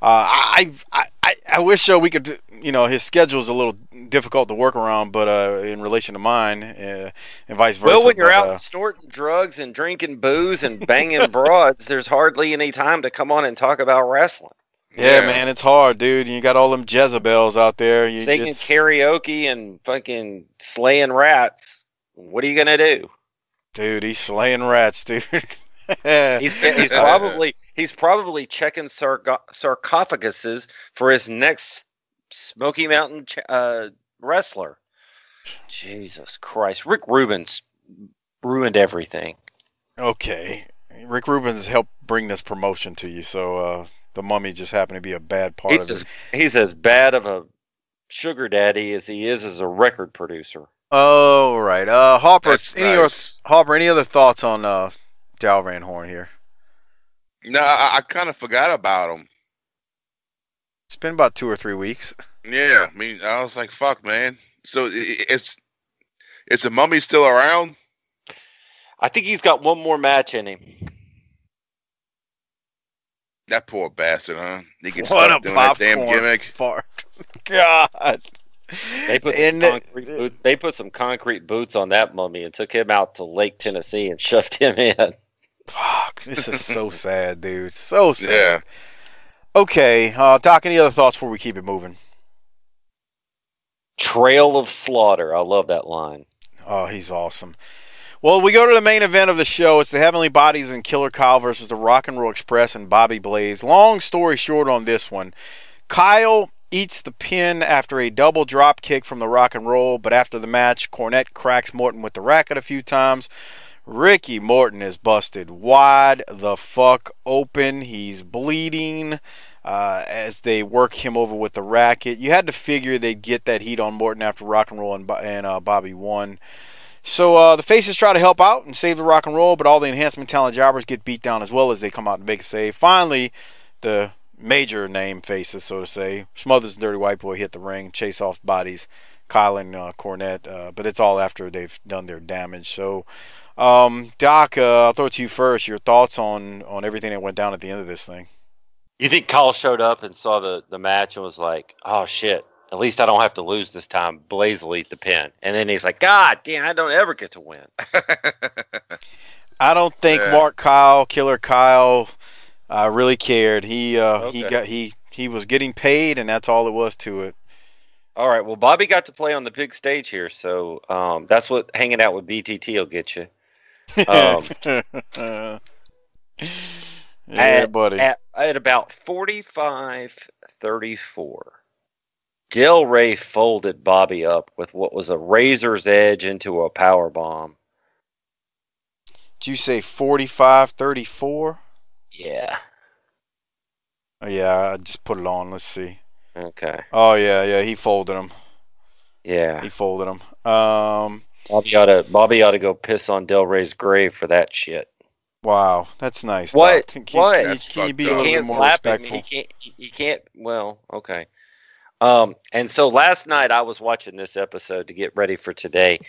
Uh, I I I, I wish uh, we could. You you know his schedule is a little difficult to work around, but uh, in relation to mine, uh, and vice versa. Well, when you're but, out uh, snorting drugs and drinking booze and banging broads, there's hardly any time to come on and talk about wrestling. Yeah, man, it's hard, dude. You got all them Jezebels out there. You, Singing it's- karaoke and fucking slaying rats. What are you gonna do? dude, he's slaying rats, dude. He's he's probably he's probably checking sarco- sarcophaguses for his next Smoky Mountain ch- uh, wrestler. Jesus Christ, Rick Rubin's ruined everything. Okay. Rick Rubin's helped bring this promotion to you, so uh, the mummy just happened to be a bad part He's of as, it. he's as bad of a sugar daddy as he is as a record producer. Oh, right. Uh, Hopper, That's any nice. other, Hopper, any other thoughts on uh, Daryl Van Horn here? No, I, I kind of forgot about him. It's been about two or three weeks. Yeah, I mean, I was like, "Fuck, man." So i- i- it's is the mummy still around? I think he's got one more match in him. That poor bastard, huh? He gets What stuck a doing that damn gimmick. Fart. God. They put some And uh, concrete boot, they put some concrete boots on that mummy and took him out to Lake Tennessee and shoved him in. Fuck, this is so sad, dude. So sad. Yeah. Okay, uh, Doc, any other thoughts before we keep it moving? Trail of Slaughter. I love that line. Oh, he's awesome. Well, we go to the main event of the show. It's the Heavenly Bodies and Killer Kyle versus the Rock and Roll Express and Bobby Blaze. Long story short on this one, Kyle eats the pin after a double drop kick from the Rock and Roll, but after the match, Cornette cracks Morton with the racket a few times. Ricky Morton is busted wide the fuck open. He's bleeding uh, as they work him over with the racket. You had to figure they'd get that heat on Morton after Rock and Roll and, and uh, Bobby won. So uh, the faces try to help out and save the rock and roll, but all the enhancement talent jobbers get beat down as well as they come out and make a save. Finally, the major name faces, so to say, Smothers and Dirty White Boy hit the ring, chase off bodies, Kyle and uh, Cornette, uh, but it's all after they've done their damage. So, um, Doc, uh, I'll throw it to you first. Your thoughts on on everything that went down at the end of this thing? You think Kyle showed up and saw the, the match and was like, oh shit, at least I don't have to lose this time. Blaze will eat the pin. And then he's like, God damn, I don't ever get to win. I don't think Yeah. Mark Kyle, Killer Kyle, uh, really cared. He uh, he got he he was getting paid, and that's all it was to it. All right, well, Bobby got to play on the big stage here, so um, that's what hanging out with BTT will get you. Um, yeah, at, buddy. At, at about 45 34, Del Ray folded Bobby up with what was a razor's edge into a power bomb. Did you say 45 34? Yeah. Oh, yeah, I just put it on. Let's see. Okay. Oh, yeah, yeah. He folded him. Yeah. He folded him. Um, Bobby ought to Bobby ought to go piss on Del Ray's grave for that shit. wow. That's nice. What? Can, can, what? Can, you- can you be he a little can't more respectful? He can't. He can't. Well, okay. Um, and so last night I was watching this episode to get ready for today,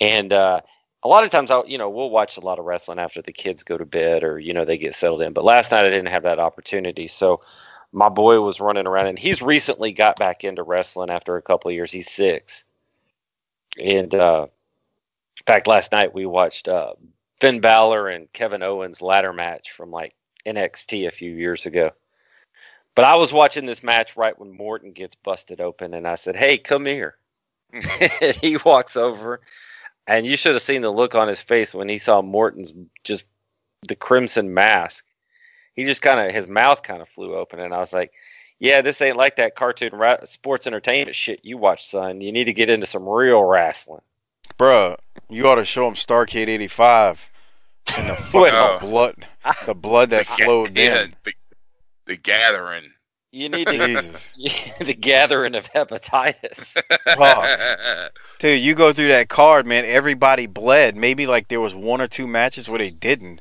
and uh, a lot of times I, you know, we'll watch a lot of wrestling after the kids go to bed or you know they get settled in. But last night I didn't have that opportunity, so my boy was running around, and he's recently got back into wrestling after a couple of years. He's six, and uh, in fact, last night we watched uh, Finn Balor and Kevin Owens ladder match from like NXT a few years ago. But I was watching this match right when Morton gets busted open, and I said, "Hey, come here." Mm-hmm. he walks over, and you should have seen the look on his face when he saw Morton's just the crimson mask. He just kind of his mouth kind of flew open, and I was like, "Yeah, this ain't like that cartoon ra- sports entertainment shit you watch, son. You need to get into some real wrestling." Bruh, you ought to show him Starcade 85 and the fucking Well- blood, the blood that flowed yeah, in. the, the gathering. You need to Jesus. the gathering of hepatitis. Fuck. Dude, you go through that card, man. Everybody bled. Maybe like there was one or two matches where they didn't.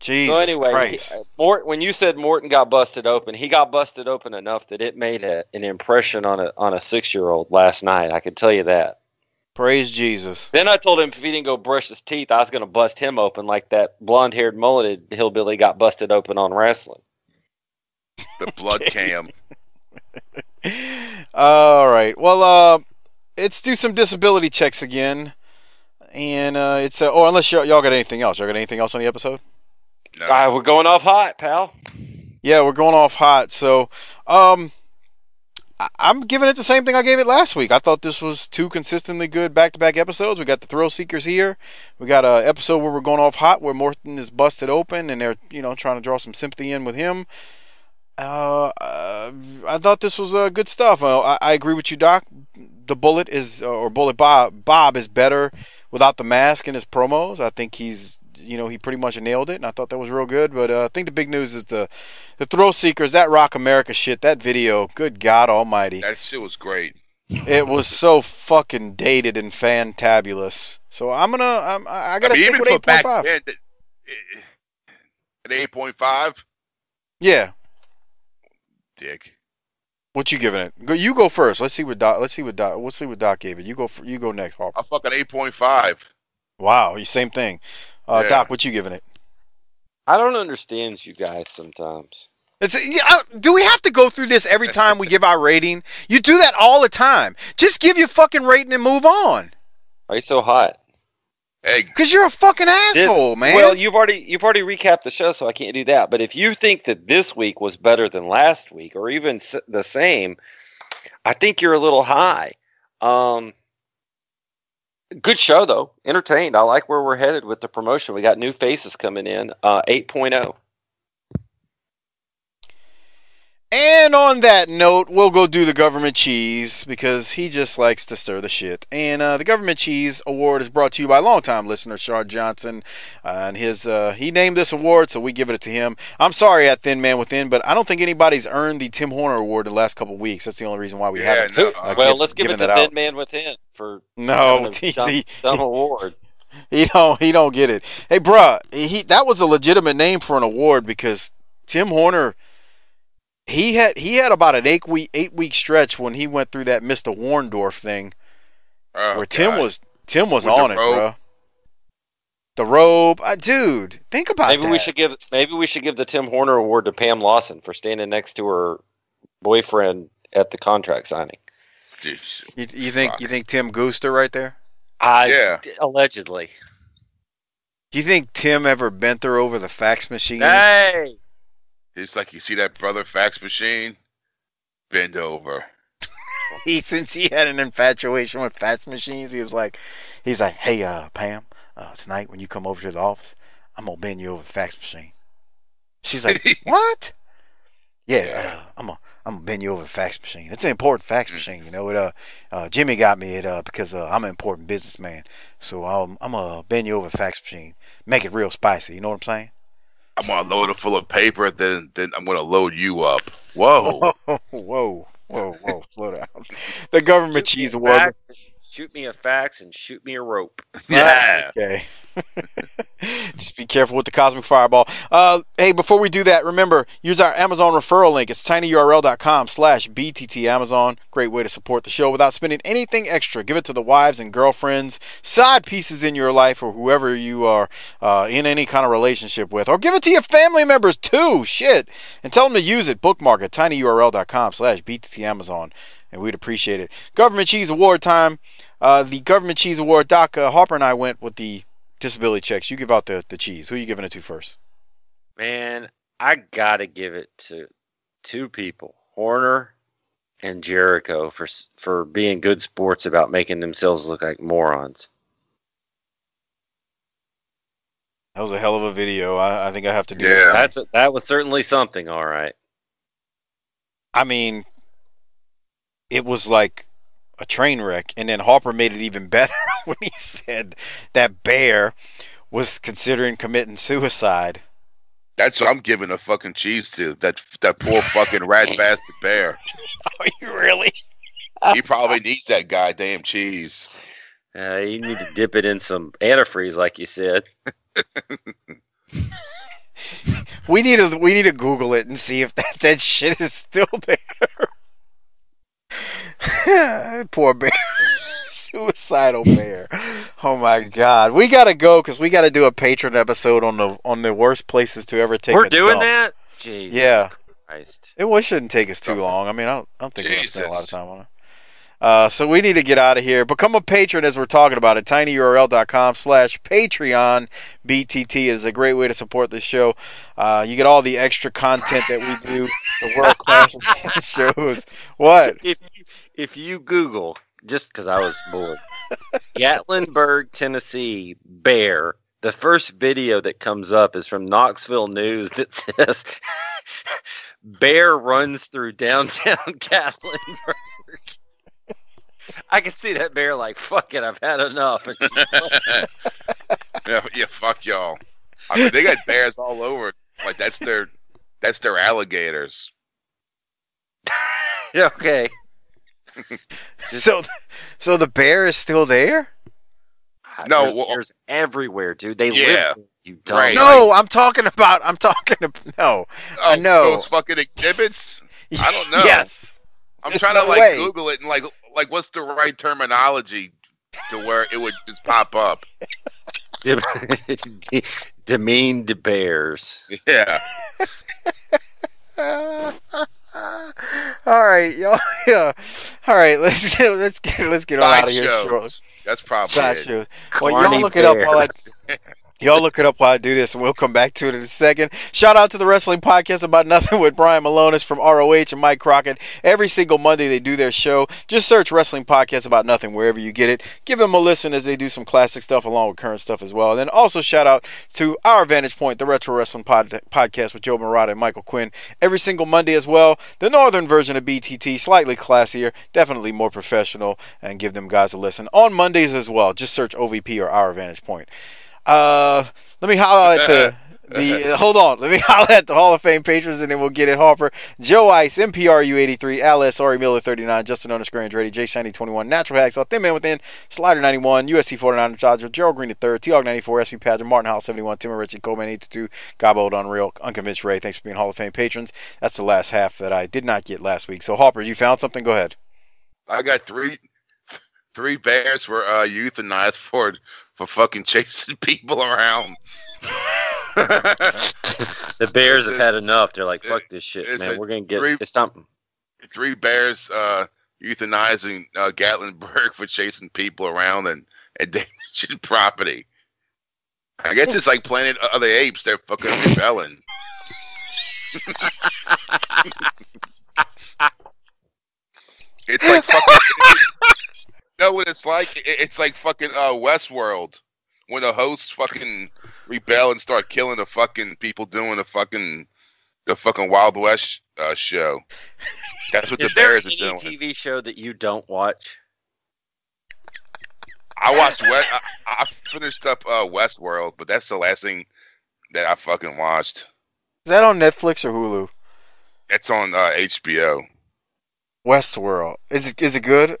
Jesus so anyway, Christ. he- uh, Mort, when you said Morton got busted open, he got busted open enough that it made a, an impression on a on a six year old last night. I can tell you that. Praise Jesus. Then I told him if he didn't go brush his teeth, I was going to bust him open like that blonde haired mulleted hillbilly got busted open on wrestling. The blood cam. All right. Well, uh, let's do some disability checks again. And uh, it's uh, oh, unless y'all, y'all got anything else, y'all got anything else on the episode? No. Uh, we're going off hot, pal. Yeah, we're going off hot. So, um, I- I'm giving it the same thing I gave it last week. I thought this was two consistently good back-to-back episodes. We got the Thrill Seekers here. We got a episode where we're going off hot, where Morton is busted open, and they're you know trying to draw some sympathy in with him. Uh, uh, I thought this was uh, good stuff. Uh, I, I agree with you, Doc. The Bullet is, or Bullet Bob, Bob is better without the mask in his promos. I think he's, you know, he pretty much nailed it, and I thought that was real good. But uh, I think the big news is the, the Thrill Seekers, that Rock America shit, that video. Good God Almighty, That shit was great. it was so fucking dated and fantabulous. So I'm gonna, I'm, I I gotta I mean, stick even with back point five. then, that- an eight point five. Yeah. Dick. What you giving it? Go, you go first. Let's see what Doc. Let's see what Doc. Let's see what Doc gave it. You go. For, you go next. Harper. A fucking eight point five. Wow, you same thing. Uh, Yeah. Doc, what you giving it? I don't understand you guys sometimes. It's, yeah, uh, do we have to go through this every time we give our rating? You do that all the time. Just give your fucking rating and move on. Are you so hot? Hey, Cause you're a fucking This- asshole, man. Well, you've already you've already recapped the show, so I can't do that. But if you think that this week was better than last week, or even s- the same, I think you're a little high. Um, good show though, entertained. I like where we're headed with the promotion. We got new faces coming in. Uh, 8.0. And on that note, we'll go do the government cheese because he just likes to stir the shit. And uh, the government cheese award is brought to you by longtime listener Shard Johnson. Uh, and his uh, he named this award, so we give it to him. I'm sorry at Thin Man Within, but I don't think anybody's earned the Tim Horner Award in the last couple weeks. That's the only reason why we Yeah, haven't. no, uh, well, give- let's give it to Thin out. Man Within for No, having dumb, dumb award. He don't he don't get it. Hey, bruh, he that was a legitimate name for an award because Tim Horner he had he had about an eight week eight week stretch when he went through that Mr. Warndorf thing Oh, where Tim was Tim was With on it, robe. bruh. The robe, uh, dude. Think about Maybe that. we should give maybe we should give the Tim Horner Award to Pam Lawson for standing next to her boyfriend at the contract signing. You, you think you think Tim goosed her right there? I Yeah. allegedly. Do you think Tim ever bent her over the fax machine? Hey, It's like you see that brother fax machine, bend over. he since he had an infatuation with fax machines, he was like, he's like, hey, uh, Pam, uh, tonight when you come over to the office, I'm gonna bend you over the fax machine. She's like, what? Yeah, uh, I'm gonna I'm gonna bend you over the fax machine. It's an important fax machine, you know. It uh, uh Jimmy got me it uh because uh, I'm an important businessman, so I'm I'm gonna bend you over the fax machine, make it real spicy. You know what I'm saying? I'm gonna load it full of paper, then then I'm gonna load you up. Whoa. whoa, whoa, whoa, slow down. The government cheese award. fax, shoot me a fax and shoot me a rope. Yeah. Okay. Just be careful with the cosmic fireball. Uh, hey, before we do that, remember use our Amazon referral link. It's tinyurl.com slash btt Amazon. Great way to support the show without spending anything extra. Give it to the wives and girlfriends, side pieces in your life, or whoever you are uh, in any kind of relationship with, or give it to your family members too. Shit, and tell them to use it. Bookmark it. tinyurl.com slash btt Amazon, and we'd appreciate it. Government cheese award time. Uh, the government cheese award. Doc uh, Harper and I went with the disability checks. You give out the, the cheese. Who are you giving it to first? Man, I gotta give it to two people, Horner and Jericho, for for being good sports about making themselves look like morons. That was a hell of a video. I, I think I have to do Yeah. this. That's a, that was certainly something. All right. I mean, it was like a train wreck. And then Harper made it even better when he said that Bear was considering committing suicide. That's what I'm giving a fucking cheese to. That that poor fucking rat bastard bear. Are you really? He probably needs that goddamn cheese. Uh, you need to dip it in some antifreeze, like you said. We need to we need to Google it and see if that, that shit is still there. Poor bear. Suicidal bear. Oh my god. We gotta go because we gotta do a patron episode on the on the worst places to ever take We're doing dump. that. Jesus Yeah. Christ. It was, shouldn't take us too long. I mean, I don't, I don't think we're gonna spend a lot of time on it. Uh, so we need to get out of here. Become a patron as we're talking about it. tinyurl.com slash Patreon BTT is a great way to support this show. Uh, you get all the extra content that we do, the world class shows. What? If if you Google, just because I was bored, Gatlinburg, Tennessee bear, the first video that comes up is from Knoxville News that says bear runs through downtown Gatlinburg. I can see that bear like, fuck it, I've had enough. Yeah, yeah, fuck y'all. I mean, they got bears all over. Like that's their, that's their alligators. Yeah, okay. so, so the bear is still there? No, there's well- bears everywhere, dude. They Yeah, live. there, You dumb. right. No, I'm talking about. I'm talking about. No, I Oh, know. those fucking exhibits. I don't know. Yes. I'm There's trying no to like way. Google it and like like what's the right terminology to where it would just pop up. Dem- de- demeaned bears. Yeah. All right, y'all. Yeah. All right, let's get, let's get let's get on out of here. Sideshows. shortly. That's probably Side it. shows. Well, y'all look it up while I bears. y'all look it up while I do this, and we'll come back to it in a second. Shout out to the Wrestling Podcast About Nothing with Brian Malonis from ROH and Mike Crockett. Every single Monday they do their show. Just search Wrestling Podcast About Nothing wherever you get it. Give them a listen as they do some classic stuff along with current stuff as well. And then also shout out to our Vantage Point, the Retro Wrestling Pod- Podcast with Joe Murata and Michael Quinn. Every single Monday as well. The northern version of BTT, slightly classier, definitely more professional, and give them guys a listen on Mondays as well. Just search OVP or our Vantage Point. Uh, let me holler at the the. uh, hold on, let me holler at the Hall of Fame patrons, and then we'll get it. Harper, Joe Ice, MPRU eighty three, Alice, Ari Miller thirty nine, Justin underscore Andretti, Jay Shiny twenty one, Natural Hacks, Thin Man Within, Slider ninety one, USC forty nine, Dodger, Gerald Green the third, T ninety four, SP Padger, Martin House seventy one, Tim and Richie, Coleman eighty two, Gobbled Unreal, Unconvinced Ray. Thanks for being Hall of Fame patrons. That's the last half that I did not get last week. So Harper, you found something? Go ahead. I got three three bears were uh, euthanized for for fucking chasing people around. The bears have had enough. They're like, fuck this shit, man. We're gonna get three- it's something. three bears uh, euthanizing uh, Gatlinburg for chasing people around and, and damaging property. I guess it's like Planet of the Apes. They're fucking rebelling. it's like fucking. You know what it's like? It- It's like fucking uh, Westworld when the hosts fucking rebel and start killing the fucking people doing the fucking the fucking Wild West uh, show. That's what the there Bears are any doing. TV show that you don't watch? I watched West. I, I finished up uh, Westworld, but that's the last thing that I fucking watched. Is that on Netflix or Hulu? It's on uh, HBO. Westworld. Is it is it good?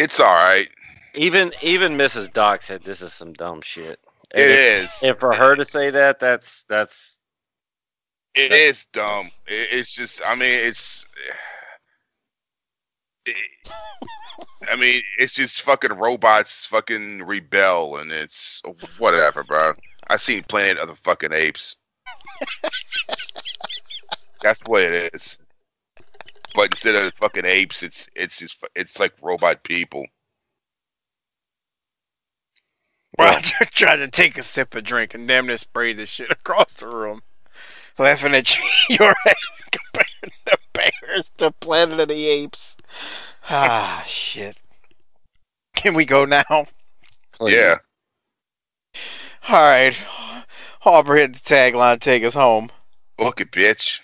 It's all right. Even even Mrs. Doc said this is some dumb shit. It And is. And for her to say that, that's that's It is dumb. It, it's just. I mean, it's. it- I mean, it's just fucking robots fucking rebel, and it's whatever, bro. I seen Planet of the fucking Apes. That's the way it is. But instead of fucking apes, it's it's just it's like robot people. Roger tried to take a sip of drink and damn near sprayed this shit across the room. Laughing at you, your ass comparing the bears to Planet of the Apes. Ah, shit. Can we go now? Yeah. All right. Harper hit the tagline, take us home. Book it, bitch.